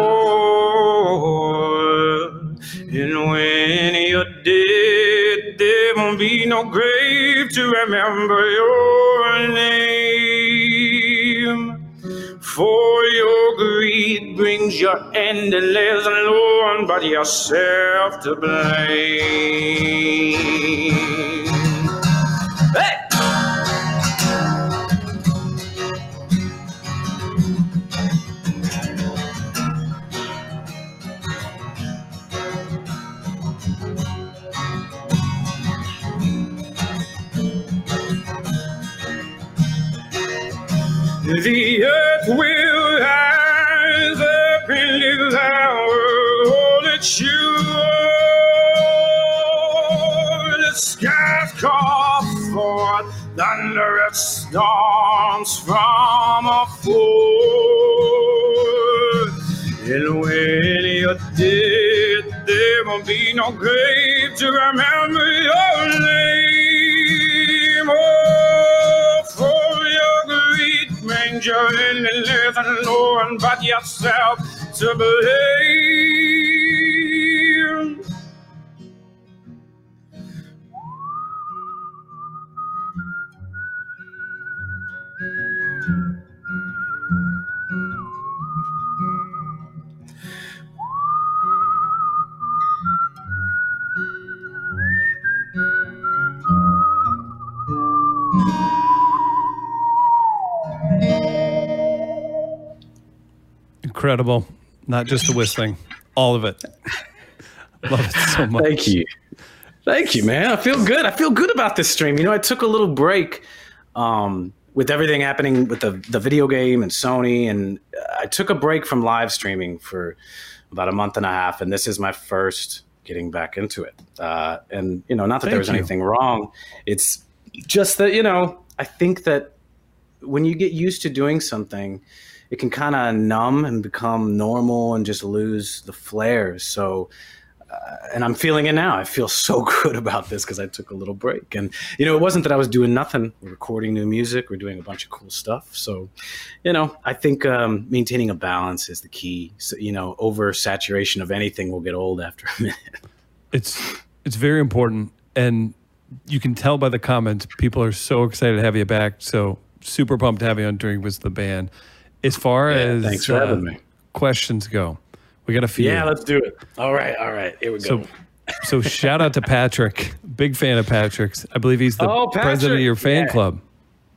And when you're dead, there won't be no grave to remember your name. Brings your end, and no one but yourself to blame. Yourself to blame. Incredible. Not just the whistling, all of it. Love it so much. Thank you. Thank you, man. I feel good. I feel good about this stream. You know, I took a little break um, with everything happening with the, the video game and Sony, and I took a break from live streaming for about a month and a half, and this is my first getting back into it. Uh, and, you know, not that Thank there was you. anything wrong. It's just that, you know, I think that when you get used to doing something, it can kind of numb and become normal and just lose the flair. So, uh, and I'm feeling it now. I feel <laughs> so good about this because I took a little break. And, you know, it wasn't that I was doing nothing. We're recording new music, we're doing a bunch of cool stuff. So, you know, I think um, maintaining a balance is the key. So, you know, oversaturation of anything will get old after a <laughs> minute. It's it's very important, and you can tell by the comments. People are so excited to have you back. So super pumped to have you on during with the band. As far as thanks for uh, having me. questions go, we got a few. Yeah, let's do it. All right, all right. Here we go. So, so <laughs> shout out to Patrick. Big fan of Patrick's. I believe he's the Oh, president of your fan Yeah. club.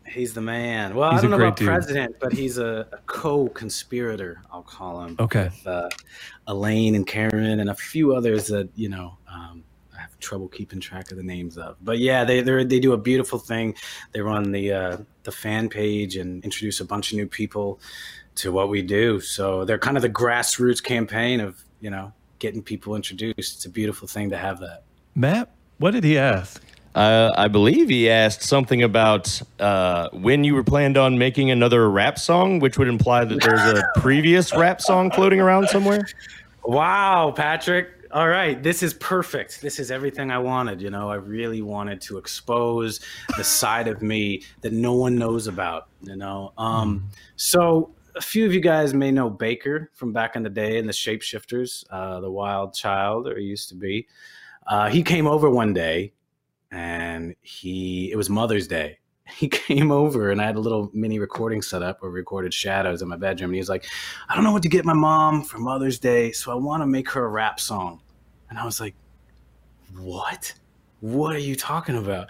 He's the man. Well, He's I don't know about dude. president, but he's a, a co-conspirator. I'll call him. Okay. With, uh, Elaine and Karen and a few others that you know um, trouble keeping track of the names of. But yeah, they they they do a beautiful thing. They run the uh, the fan page and introduce a bunch of new people to what we do. So they're kind of the grassroots campaign of you know getting people introduced. It's a beautiful thing to have that. Matt, what did he ask? Uh, I believe he asked something about uh, when you were planned on making another rap song, which would imply that there's a <laughs> previous rap song floating around somewhere. Wow, Patrick. All right, this is perfect. This is everything I wanted. You know, I really wanted to expose the <laughs> side of me that no one knows about. You know, um, so a few of you guys may know Baker from back in the day in the Shapeshifters, uh, the Wild Child, or he used to be. Uh, he came over one day, and he it was Mother's Day. He <laughs> came over, and I had a little mini recording set up where recorded Shadows in my bedroom. And he was like, I don't know what to get my mom for Mother's Day, so I want to make her a rap song. And I was like, What? What are you talking about?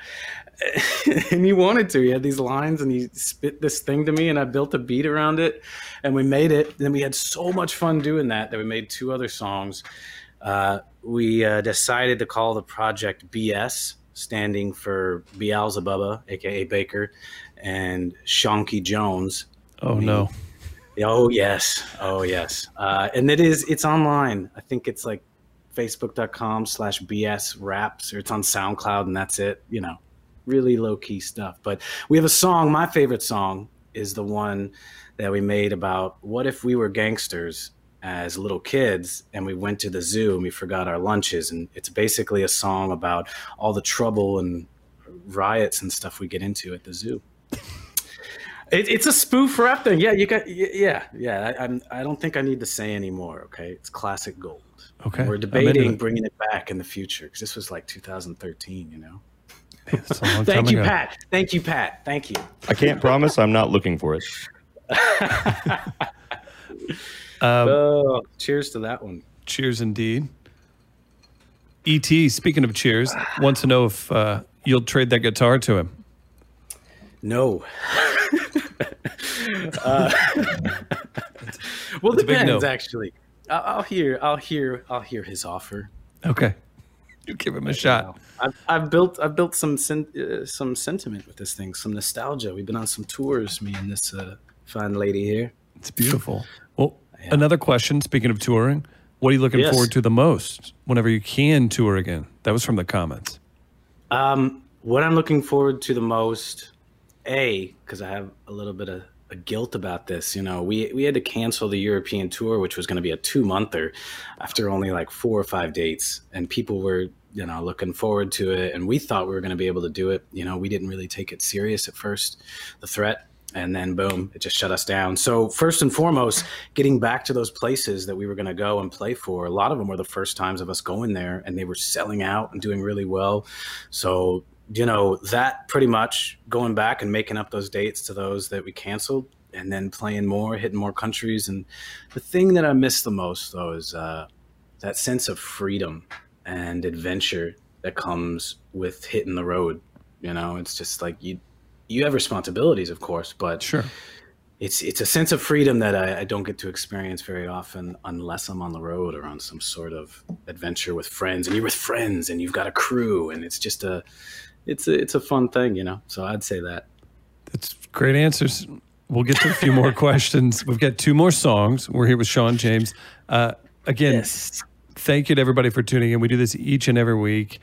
<laughs> and he wanted to. He had these lines and he spit this thing to me, and I built a beat around it, and we made it. Then we had so much fun doing that that we made two other songs. Uh, we uh, decided to call the project BS, standing for Beelzebubba, aka Baker, and Shonky Jones, Oh no. Oh yes, oh yes, uh, and it is. It's online. I think it's like facebook.com slash bs raps, or it's on SoundCloud, and that's it. You know, really low key stuff. But we have a song. My favorite song is the one that we made about what if we were gangsters as little kids and we went to the zoo and we forgot our lunches. And it's basically a song about all the trouble and riots and stuff we get into at the zoo. It, it's a spoof rap thing. Yeah you got yeah yeah. I, I'm, I don't think i need to say anymore okay? It's classic gold. Okay. we're debating it. bringing it back in the future because this was like 2013 you know? It's a long <laughs> time thank you ago. pat. Thank you pat. Thank you. I can't promise I'm not looking for it. <laughs> Um, oh cheers to that one cheers indeed. Et, speaking of cheers, wants to know if uh, you'll trade that guitar to him. No. <laughs> uh, well, That's depends no. actually. I'll, I'll hear. I'll hear. I'll hear his offer. Okay. You give him a shot. I've, I've built. I've built some sen- uh, some sentiment with this thing. Some nostalgia. We've been on some tours. Me and this uh, fine lady here. It's beautiful. Another question. Speaking of touring, what are you looking Yes. forward to the most whenever you can tour again? That was from the comments. Um, what I'm looking forward to the most, a, because I have a little bit of a guilt about this. You know, we we had to cancel the European tour, which was going to be a two monther, after only like four or five dates, and people were you know looking forward to it, and we thought we were going to be able to do it. You know, we didn't really take it serious at first, the threat. And then boom, it just shut us down. So first and foremost, getting back to those places that we were going to go and play for. A lot of them were the first times of us going there, and they were selling out and doing really well. So you know that pretty much going back and making up those dates to those that we canceled and then playing more hitting more countries and the thing that i miss the most though is uh, that sense of freedom and adventure that comes with hitting the road you know it's just like you you have responsibilities of course but Sure. it's it's a sense of freedom that I, I don't get to experience very often unless I'm on the road or on some sort of adventure with friends. And you're with friends and you've got a crew, and it's just a it's a it's a fun thing, you know. So I'd say that. That's great answers. We'll get to a few more <laughs> questions. We've got two more songs. We're here with Shawn James. Uh, again, thank you to everybody for tuning in. We do this each and every week,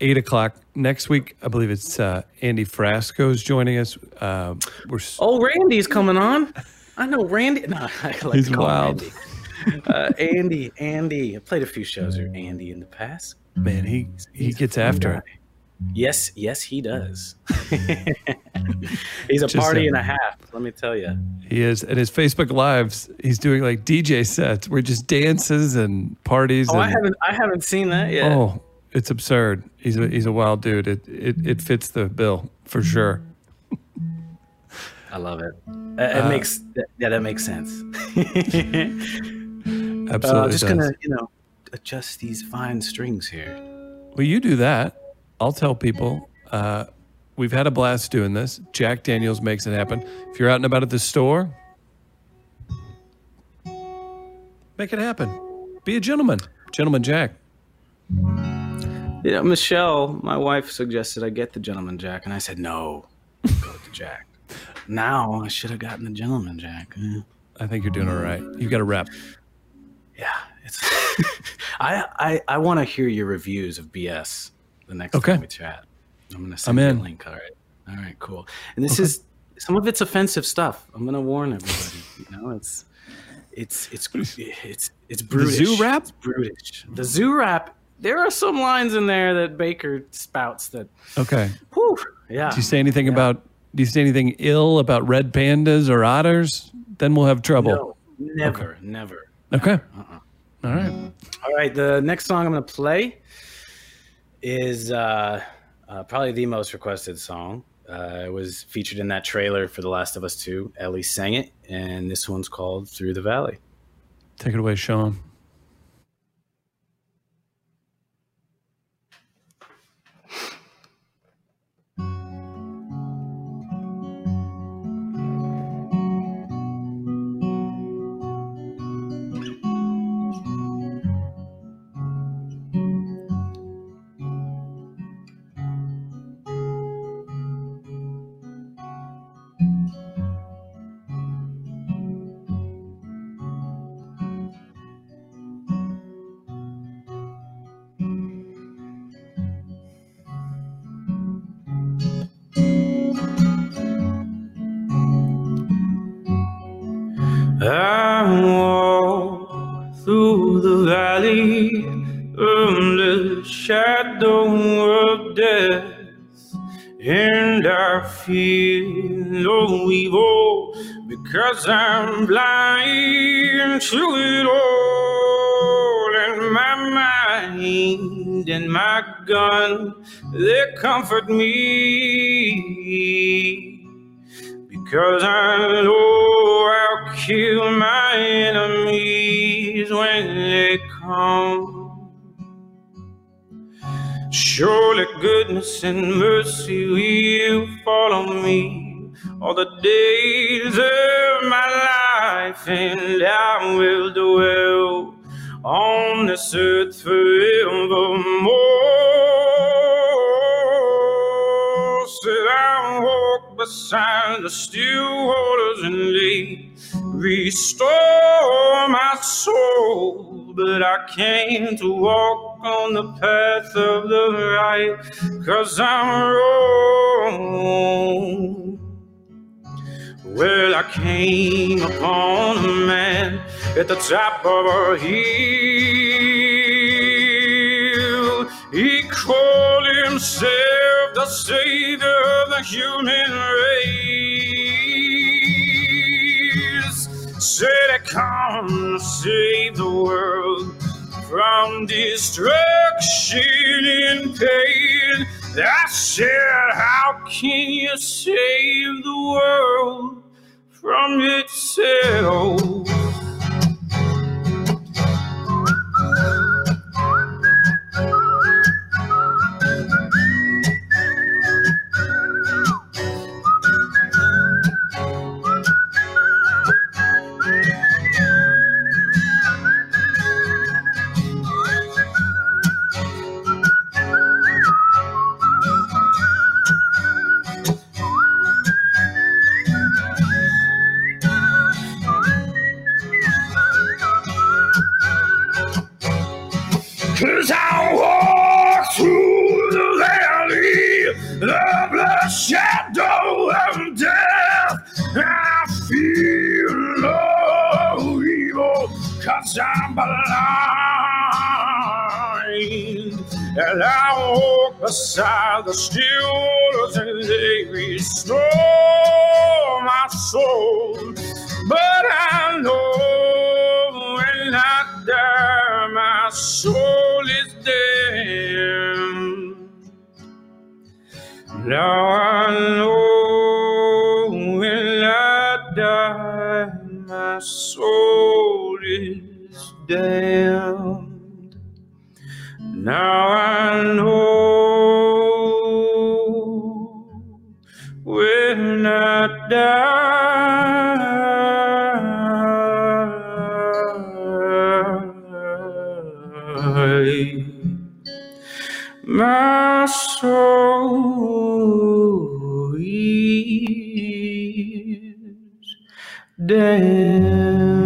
eight o'clock next week. I believe it's uh, Andy Frasco's joining us. Uh, we're Oh, Randy's coming on. I know Randy. No, <laughs> I like He's to call him wild. Andy. Uh, Andy, Andy. I played a few shows with Andy in the past. man. He he gets after guy. it. Yes, yes, he does. <laughs> He's a Just party a- and a half. Let me tell you. He is, and his Facebook lives. He's doing like DJ sets where he just dances and parties. Oh, and, I haven't, I haven't seen that yet. Oh, it's absurd. He's a he's a wild dude. It it, it fits the bill for sure. I love it. Uh, it Uh, makes yeah, that makes sense. <laughs> Absolutely. I'm uh, just does. gonna you know adjust these fine strings here. Well, you do that. I'll tell people. Uh, we've had a blast doing this. Jack Daniels makes it happen. If you're out and about at the store, make it happen. Be a gentleman, gentleman Jack. You know, Michelle, my wife suggested I get the gentleman jack, and I said no, go with the jack. Now I should have gotten the gentleman jack. I think you're doing all right. You've got a rep. Yeah, it's. <laughs> I I I want to hear your reviews of BS the next Okay. time we chat. I'm gonna send I'm you in. a link. All right, all right, cool. And this is some of it's offensive stuff. I'm gonna warn everybody. You know, it's it's it's it's it's brutish. The zoo rap? It's brutish. The zoo rap. There are some lines in there that Baker spouts that. Okay. Whew, yeah. Do you say anything about? Do you say anything ill about red pandas or otters? Then we'll have trouble. No, never, never. Okay. Uh-uh. All right. All right, the next song I'm going to play is uh, uh, probably the most requested song. Uh, it was featured in that trailer for The Last of Us 2. Ellie sang it, and this one's called Through the Valley. Take it away, Shawn. Because I'm blind to it all. And my mind and my gun, they comfort me. Because I know I'll kill my enemies when they come. Surely goodness and mercy will follow me all the days of my life, and I will dwell on this earth forevermore. Said I walk beside the still waters and they restore my soul, but I came to walk on the path of the right, cause I'm wrong. Well, I came upon a man at the top of a hill. He called himself the savior of the human race. Said, I come to save the world from destruction and pain. I said, How can you save the world from itself? When I die, my soul is damned.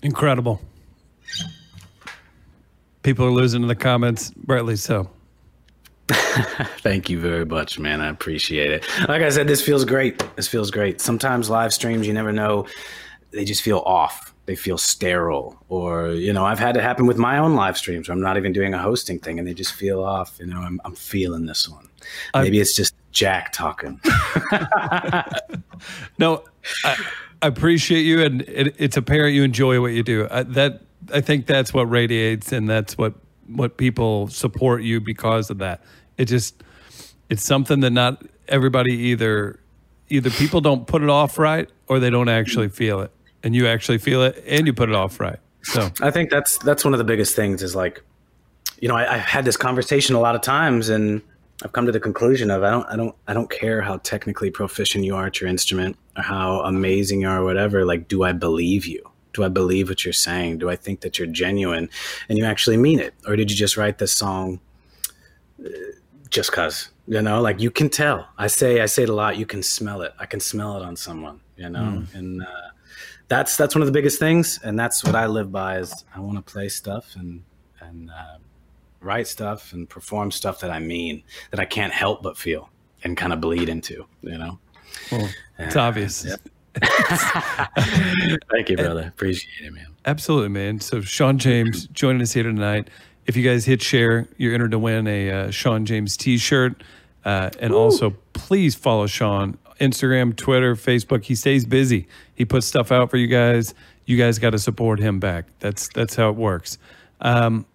Incredible. People are losing in the comments, rightly so. <laughs> Thank you very much, man. I appreciate it. Like I said, this feels great. This feels great. Sometimes live streams, you never know, they just feel off. They feel sterile. Or, you know, I've had it happen with my own live streams where I'm not even doing a hosting thing and they just feel off. You know, I'm, I'm feeling this one. Maybe it's just Jack talking. <laughs> No, I, I appreciate you, and it, it's apparent you enjoy what you do. I, that I think that's what radiates, and that's what what people support you because of that. It just it's something that not everybody either either people don't put it off right or they don't actually feel it, and you actually feel it and you put it off right. So I think that's that's one of the biggest things is like, you know, I, I've had this conversation a lot of times, and I've come to the conclusion of I don't I don't I don't care how technically proficient you are at your instrument or how amazing you are or whatever. Like, do I believe you? Do I believe what you're saying? Do I think that you're genuine and you actually mean it, or did you just write this song just cause? You know, like you can tell. I say I say it a lot. You can smell it. I can smell it on someone. You know, and uh, that's that's one of the biggest things, and that's what I live by. Is I want to play stuff and and uh, write stuff and perform stuff that I mean that I can't help but feel and kind of bleed into. You know, well, it's obvious. <laughs> Thank you, brother. Appreciate it, man. Absolutely, man. So Shawn James <clears throat> joining us here tonight. If you guys hit share, you're entered to win a uh, Shawn James T-shirt. Uh, and also, please follow Shawn Instagram, Twitter, Facebook. He stays busy. He puts stuff out for you guys. You guys got to support him back. That's that's how it works. Um,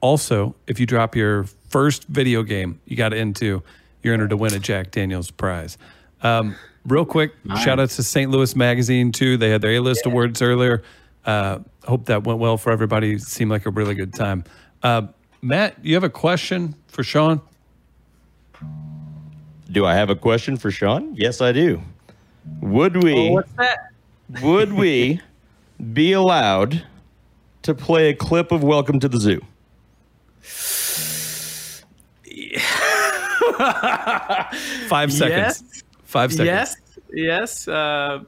also, if you drop your first video game you got into, you're entered to win a Jack Daniels prize. Um, real quick, shout out to St. Louis Magazine too. They had their A-list awards earlier. Uh, hope that went well for everybody. Seemed like a really good time. Uh, Matt, you have a question for Shawn? Do I have a question for Shawn? Yes, I do. Would we? what's that? would we be allowed to play a clip of Welcome to the Zoo? Five seconds. Yes. Five seconds. Yes, yes. Uh,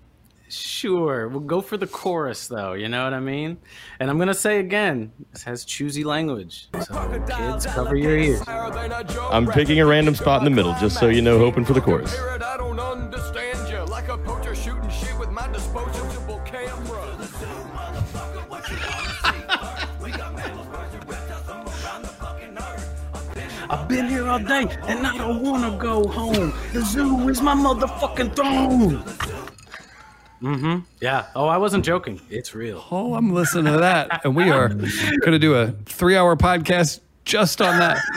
sure. We'll go for the chorus, though. You know what I mean? And I'm gonna say again, this has choosy language, so kids, cover your ears. I'm picking a random spot in the middle, just so you know, hoping for the chorus. I don't understand you. Like a poacher shooting shit with my disposable camera. I've been here all day, and I don't wanna go home. The zoo is my motherfucking throne. Mm-hmm. Yeah. Oh, I wasn't joking. It's real. Oh, I'm listening to that. And we are going to do a three hour podcast just on that. <laughs>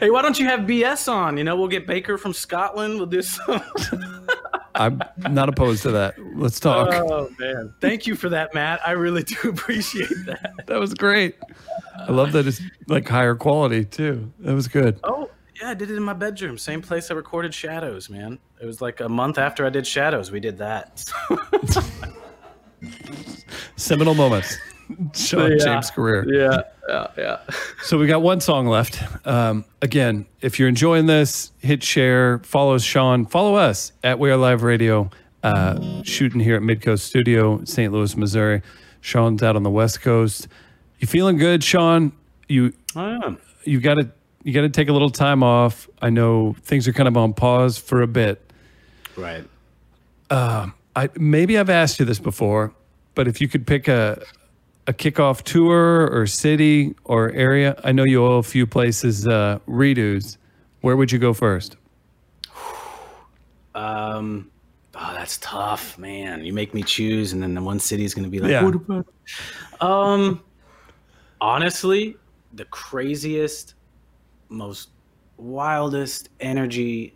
Hey, why don't you have BS on? You know, we'll get Baker from Scotland. We'll do some. <laughs> I'm not opposed to that. Let's talk. Oh man, thank you for that, Matt. I really do <laughs> appreciate that. that was great. I love that it's like higher quality too. That was good. Oh yeah, I did it in my bedroom. Same place I recorded Shadows, man. It was like a month after I did Shadows. We did that. <laughs> Seminal moments. Shawn Yeah. James' career. yeah, yeah, yeah. <laughs> So we got one song left. Um, again, if you're enjoying this, hit share, follow Shawn, follow us at We Are Live Radio, uh, shooting here at Midcoast Studio, St. Louis, Missouri. Shawn's out on the West Coast. You feeling good, Shawn? You I am. you got to you got to take a little time off. I know things are kind of on pause for a bit. Right. Uh, I maybe I've asked you this before, but if you could pick a a kickoff tour or city or area, I know you owe a few places uh, redos. Where would you go first? Um. Oh, that's tough, man. You make me choose, and then the one city is going to be like, Yeah. what about? Um, honestly, the craziest, most wildest energy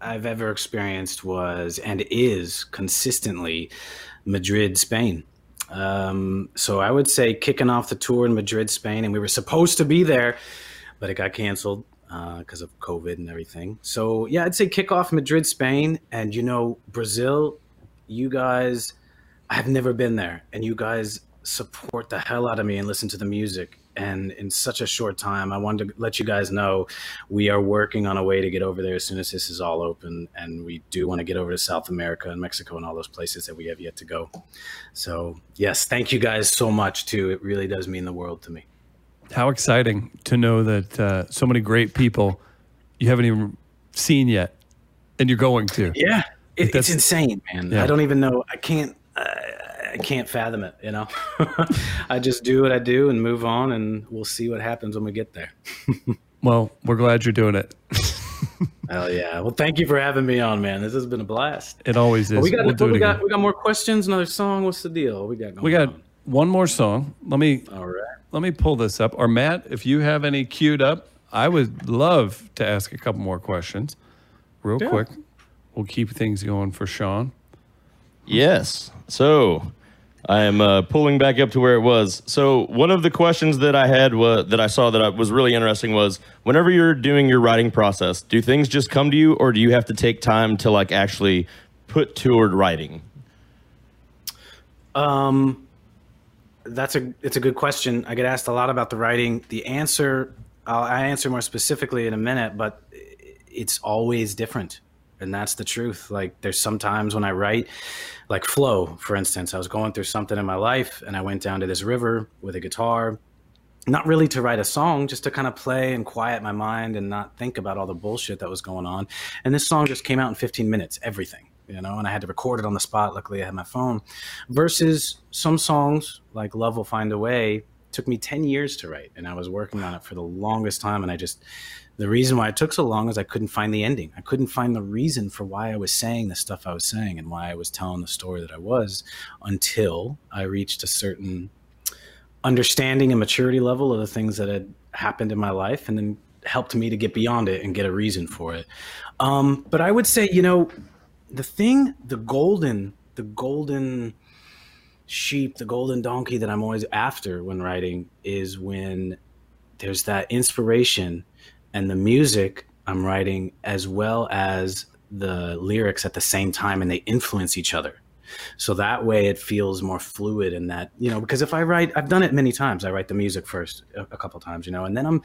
I've ever experienced was and is consistently Madrid, Spain. Um, so I would say kicking off the tour in Madrid, Spain, and we were supposed to be there, but it got canceled because of COVID and everything. So yeah, I'd say kick off Madrid, Spain, and you know Brazil. You guys, I've never been there, and you guys support the hell out of me and listen to the music. And in such a short time, I wanted to let you guys know we are working on a way to get over there as soon as this is all open, and we do want to get over to South America and Mexico and all those places that we have yet to go. So yes, thank you guys so much too. It really does mean the world to me. How exciting to know that uh, so many great people you haven't even seen yet, and you're going to. Yeah, it, it's insane, man. Yeah. I don't even know. I can't. I, I can't fathom it. You know, <laughs> I just do what I do and move on, and we'll see what happens when we get there. <laughs> Well, we're glad you're doing it. <laughs> Hell yeah! Well, thank you for having me on, man. This has been a blast. It always is. we got we'll do what it we got we got more questions. Another song. What's the deal? We got going We got on? one more song. Let me all right. let me pull this up. Or Matt, if you have any queued up, I would love to ask a couple more questions, real Yeah. quick. We'll keep things going for Shawn. Yes. So I am uh, pulling back up to where it was. So one of the questions that I had wa- that I saw that I, was really interesting was whenever you're doing your writing process, do things just come to you, or do you have to take time to like actually put toward writing? Um, that's a it's a good question. I get asked a lot about the writing. The answer I'll I answer more specifically in a minute, but it's always different, and that's the truth. Like there's sometimes when I write, like flow, for instance, I was going through something in my life, and I went down to this river with a guitar. Not really to write a song, just to kind of play and quiet my mind and not think about all the bullshit that was going on. And this song just came out in 15 minutes, everything, you know, and I had to record it on the spot. Luckily, I had my phone versus some songs like Love Will Find a Way took me 10 years to write and I was working on it for the longest time and I just the reason why it took so long is I couldn't find the ending. I couldn't find the reason for why I was saying the stuff I was saying and why I was telling the story that I was until I reached a certain understanding and maturity level of the things that had happened in my life and then helped me to get beyond it and get a reason for it. Um, but I would say, you know, the thing, the golden, the golden sheep, the golden donkey that I'm always after when writing is when there's that inspiration and the music I'm writing as well as the lyrics at the same time and they influence each other. So that way it feels more fluid and that, you know, because if I write, I've done it many times. I write the music first a, a couple times, you know, and then I'm,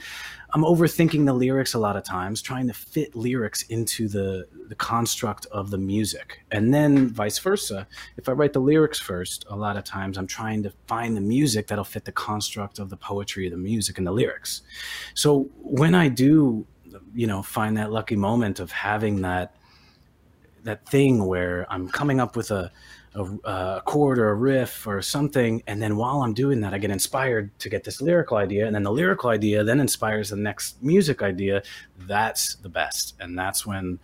I'm overthinking the lyrics a lot of times, trying to fit lyrics into the, the construct of the music. And then vice versa. If I write the lyrics first, a lot of times I'm trying to find the music that'll fit the construct of the poetry, the music and the lyrics. So when I do, you know, find that lucky moment of having that, that thing where I'm coming up with a, a, a, chord or a riff or something, and then while I'm doing that, I get inspired to get this lyrical idea, and then the lyrical idea then inspires the next music idea. That's the best, and that's when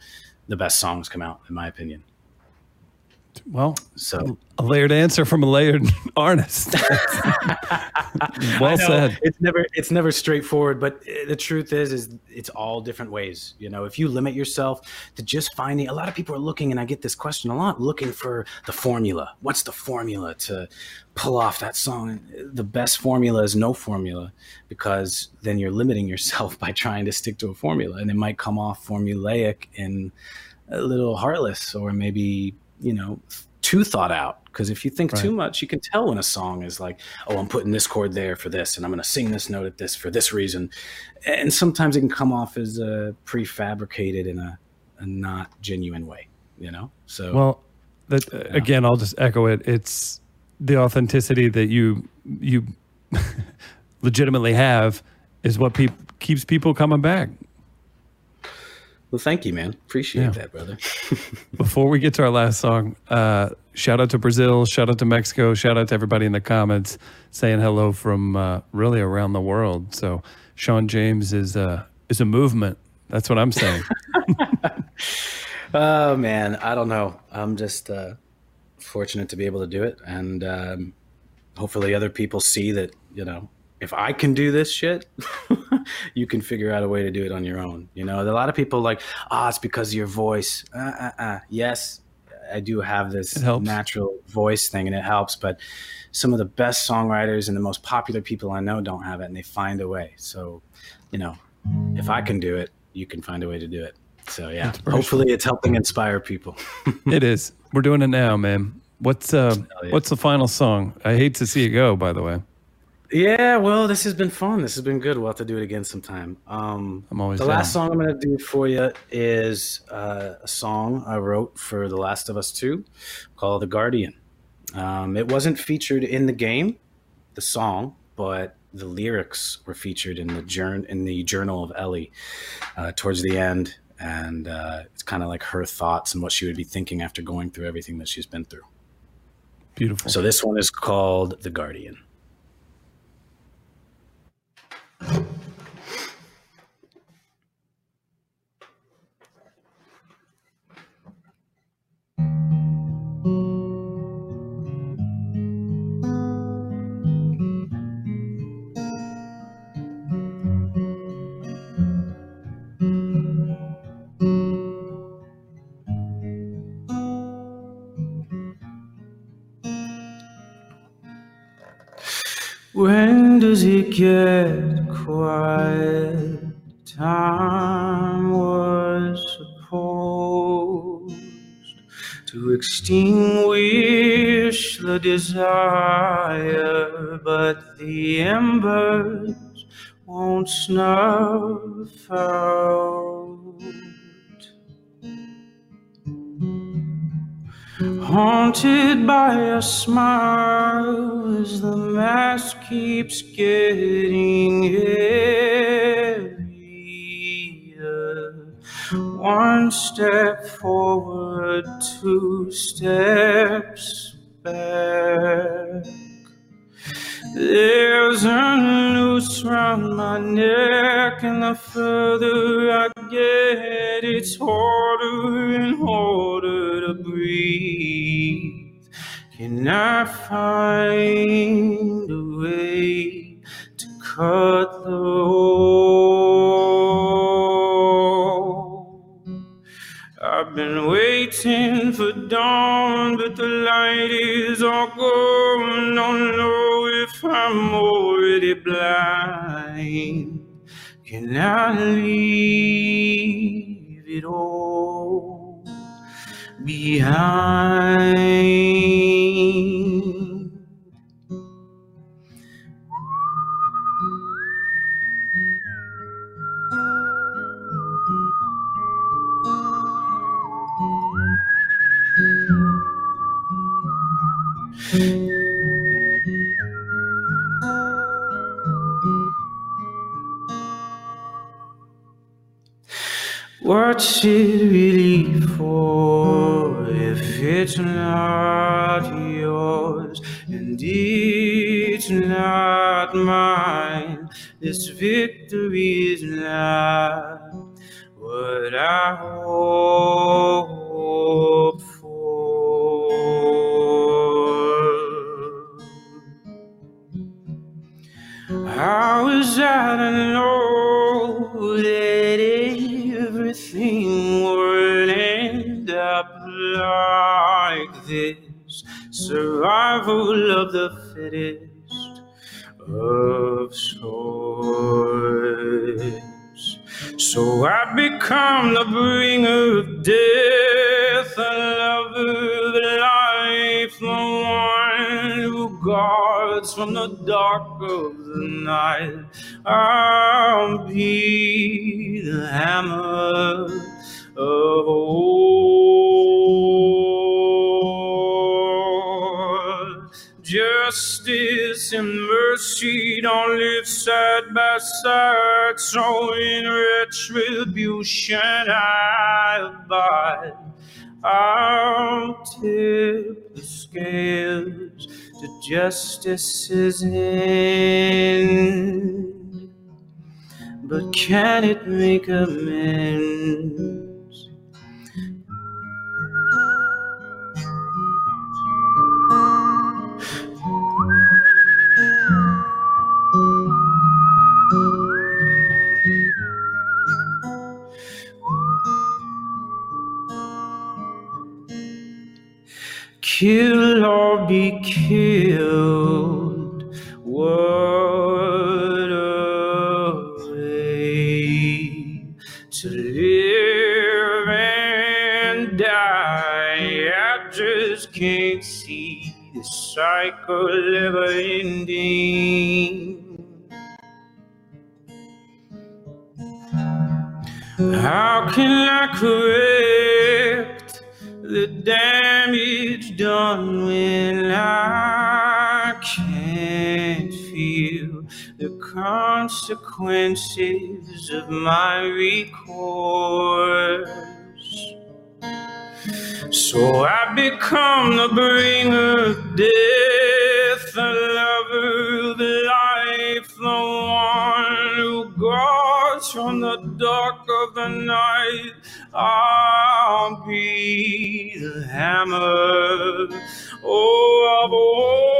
the best songs come out, in my opinion. Well, so a layered answer from a layered <laughs> artist. <laughs> well said. It's never it's never straightforward, but eh, the truth is is it's all different ways. You know, if you limit yourself to just finding a lot of people are looking and I get this question a lot, looking for the formula. What's the formula to pull off that song? The best formula is no formula because then you're limiting yourself <laughs> by trying to stick to a formula and it might come off formulaic and a little heartless or maybe you know too thought out. Because if you think right. too much you can tell when a song is like oh i'm putting this chord there for this and i'm going to sing this note at this for this reason. And sometimes it can come off as uh, prefabricated in a, a, not genuine way you know? So well that, yeah. again i'll just echo it. It's the authenticity that you you <laughs> legitimately have is what pe- keeps people coming back well, thank you, man. Appreciate yeah. that, brother. <laughs> <laughs> Before we get to our last song, uh, shout out to Brazil, shout out to Mexico, shout out to everybody in the comments saying hello from uh, really around the world. So Shawn James is uh, is a movement. That's what I'm saying. <laughs> oh man, I don't know. I'm just uh, fortunate to be able to do it, and um, hopefully other people see that you know if I can do this shit, <laughs> you can figure out a way to do it on your own. You know, a lot of people like, ah, oh, it's because of your voice. Uh, uh, uh. Yes, I do have this natural voice thing and it helps, but some of the best songwriters and the most popular people I know don't have it and they find a way. So, you know, if I can do it, you can find a way to do it. So, yeah, hopefully it's helping inspire people. <laughs> it is. We're doing it now, man. What's uh, yeah. what's the final song? I hate to see it go, by the way. Yeah, well, this has been fun. This has been good. We'll have to do it again sometime. Um, I'm always the down. last song I'm going to do for you is uh, a song I wrote for The Last of Us Two, called "The Guardian." Um, it wasn't featured in the game, the song, but the lyrics were featured in the journal in the Journal of Ellie uh, towards the end, and uh, it's kind of like her thoughts and what she would be thinking after going through everything that she's been through. Beautiful. So this one is called "The Guardian." When does it get quiet? Time was supposed to extinguish the desire, but the embers won't snuff out. Haunted by a smile as the mask keeps getting heavier. One step forward, two steps back. There's a noose round my neck, and the further I get, it's harder and harder to breathe. Can I find a way to cut the hole? I've been waiting for dawn, but the light is all gone. Don't know if I'm already blind. Can I leave it all behind? What's it really for if it's not yours and it's not mine? This victory is not what I hope from the dark of the night. I'll be the hammer of old. Justice and mercy don't live side by side, so in retribution I abide. I'll tip the to justice's end. But can it make amends? Kill or be killed. What a way to live and die. I just can't see the cycle ever ending. How can I correct the damage done when I can't feel the consequences of my recourse? So I become the bringer of death, the lover of life, the one who guards from the dark of the night. I'll be the hammer, oh, of war.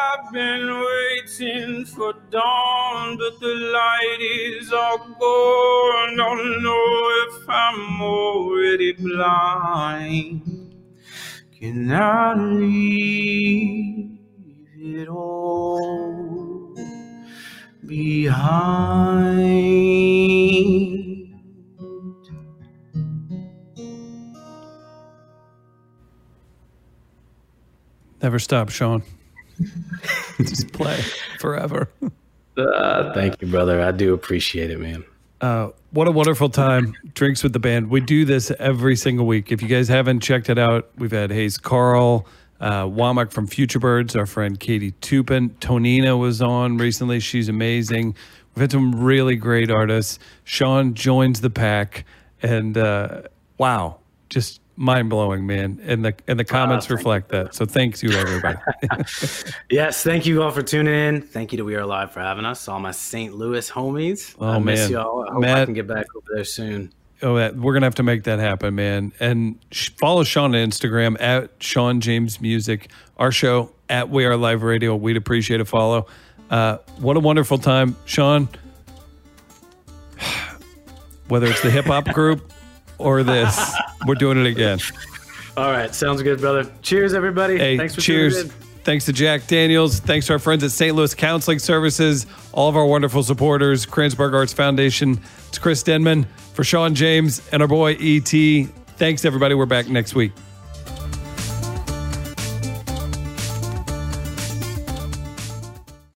I've been waiting for dawn, but the light is all gone. Don't know if I'm already blind. Can I leave it all behind? Never stop, Shawn. <laughs> Just play forever. Uh, thank you, brother. I do appreciate it, man. Uh, what a wonderful time. Drinks with the band. We do this every single week. If you guys haven't checked it out, we've had Hayes Carll, uh, Womack from Futurebirds, our friend Katie Toupin. Tonina was on recently. She's amazing. We've had some really great artists. Shawn joins the pack. And uh, wow, just mind blowing, man. And the and the comments thank reflect that. So thanks you, everybody. <laughs> <laughs> Yes, thank you all for tuning in. Thank you to We Are Live for having us. All my St. Louis homies. Oh, I miss y'all. I hope Matt- I can get back over there soon. Oh, we're gonna have to make that happen, man. And sh- follow Shawn on Instagram at Shawn James Music. Our show at We Are Live Radio. We'd appreciate a follow. Uh, what a wonderful time, Shawn. <sighs> Whether it's the hip hop group or this, we're doing it again. All right, sounds good, brother. Cheers, everybody. Hey, Thanks for cheers. tuning in. Thanks to Jack Daniels. Thanks to our friends at St. Louis Counseling Services, all of our wonderful supporters, Kranzberg Arts Foundation. It's Chris Denman for Shawn James and our boy ET. Thanks, everybody. We're back next week.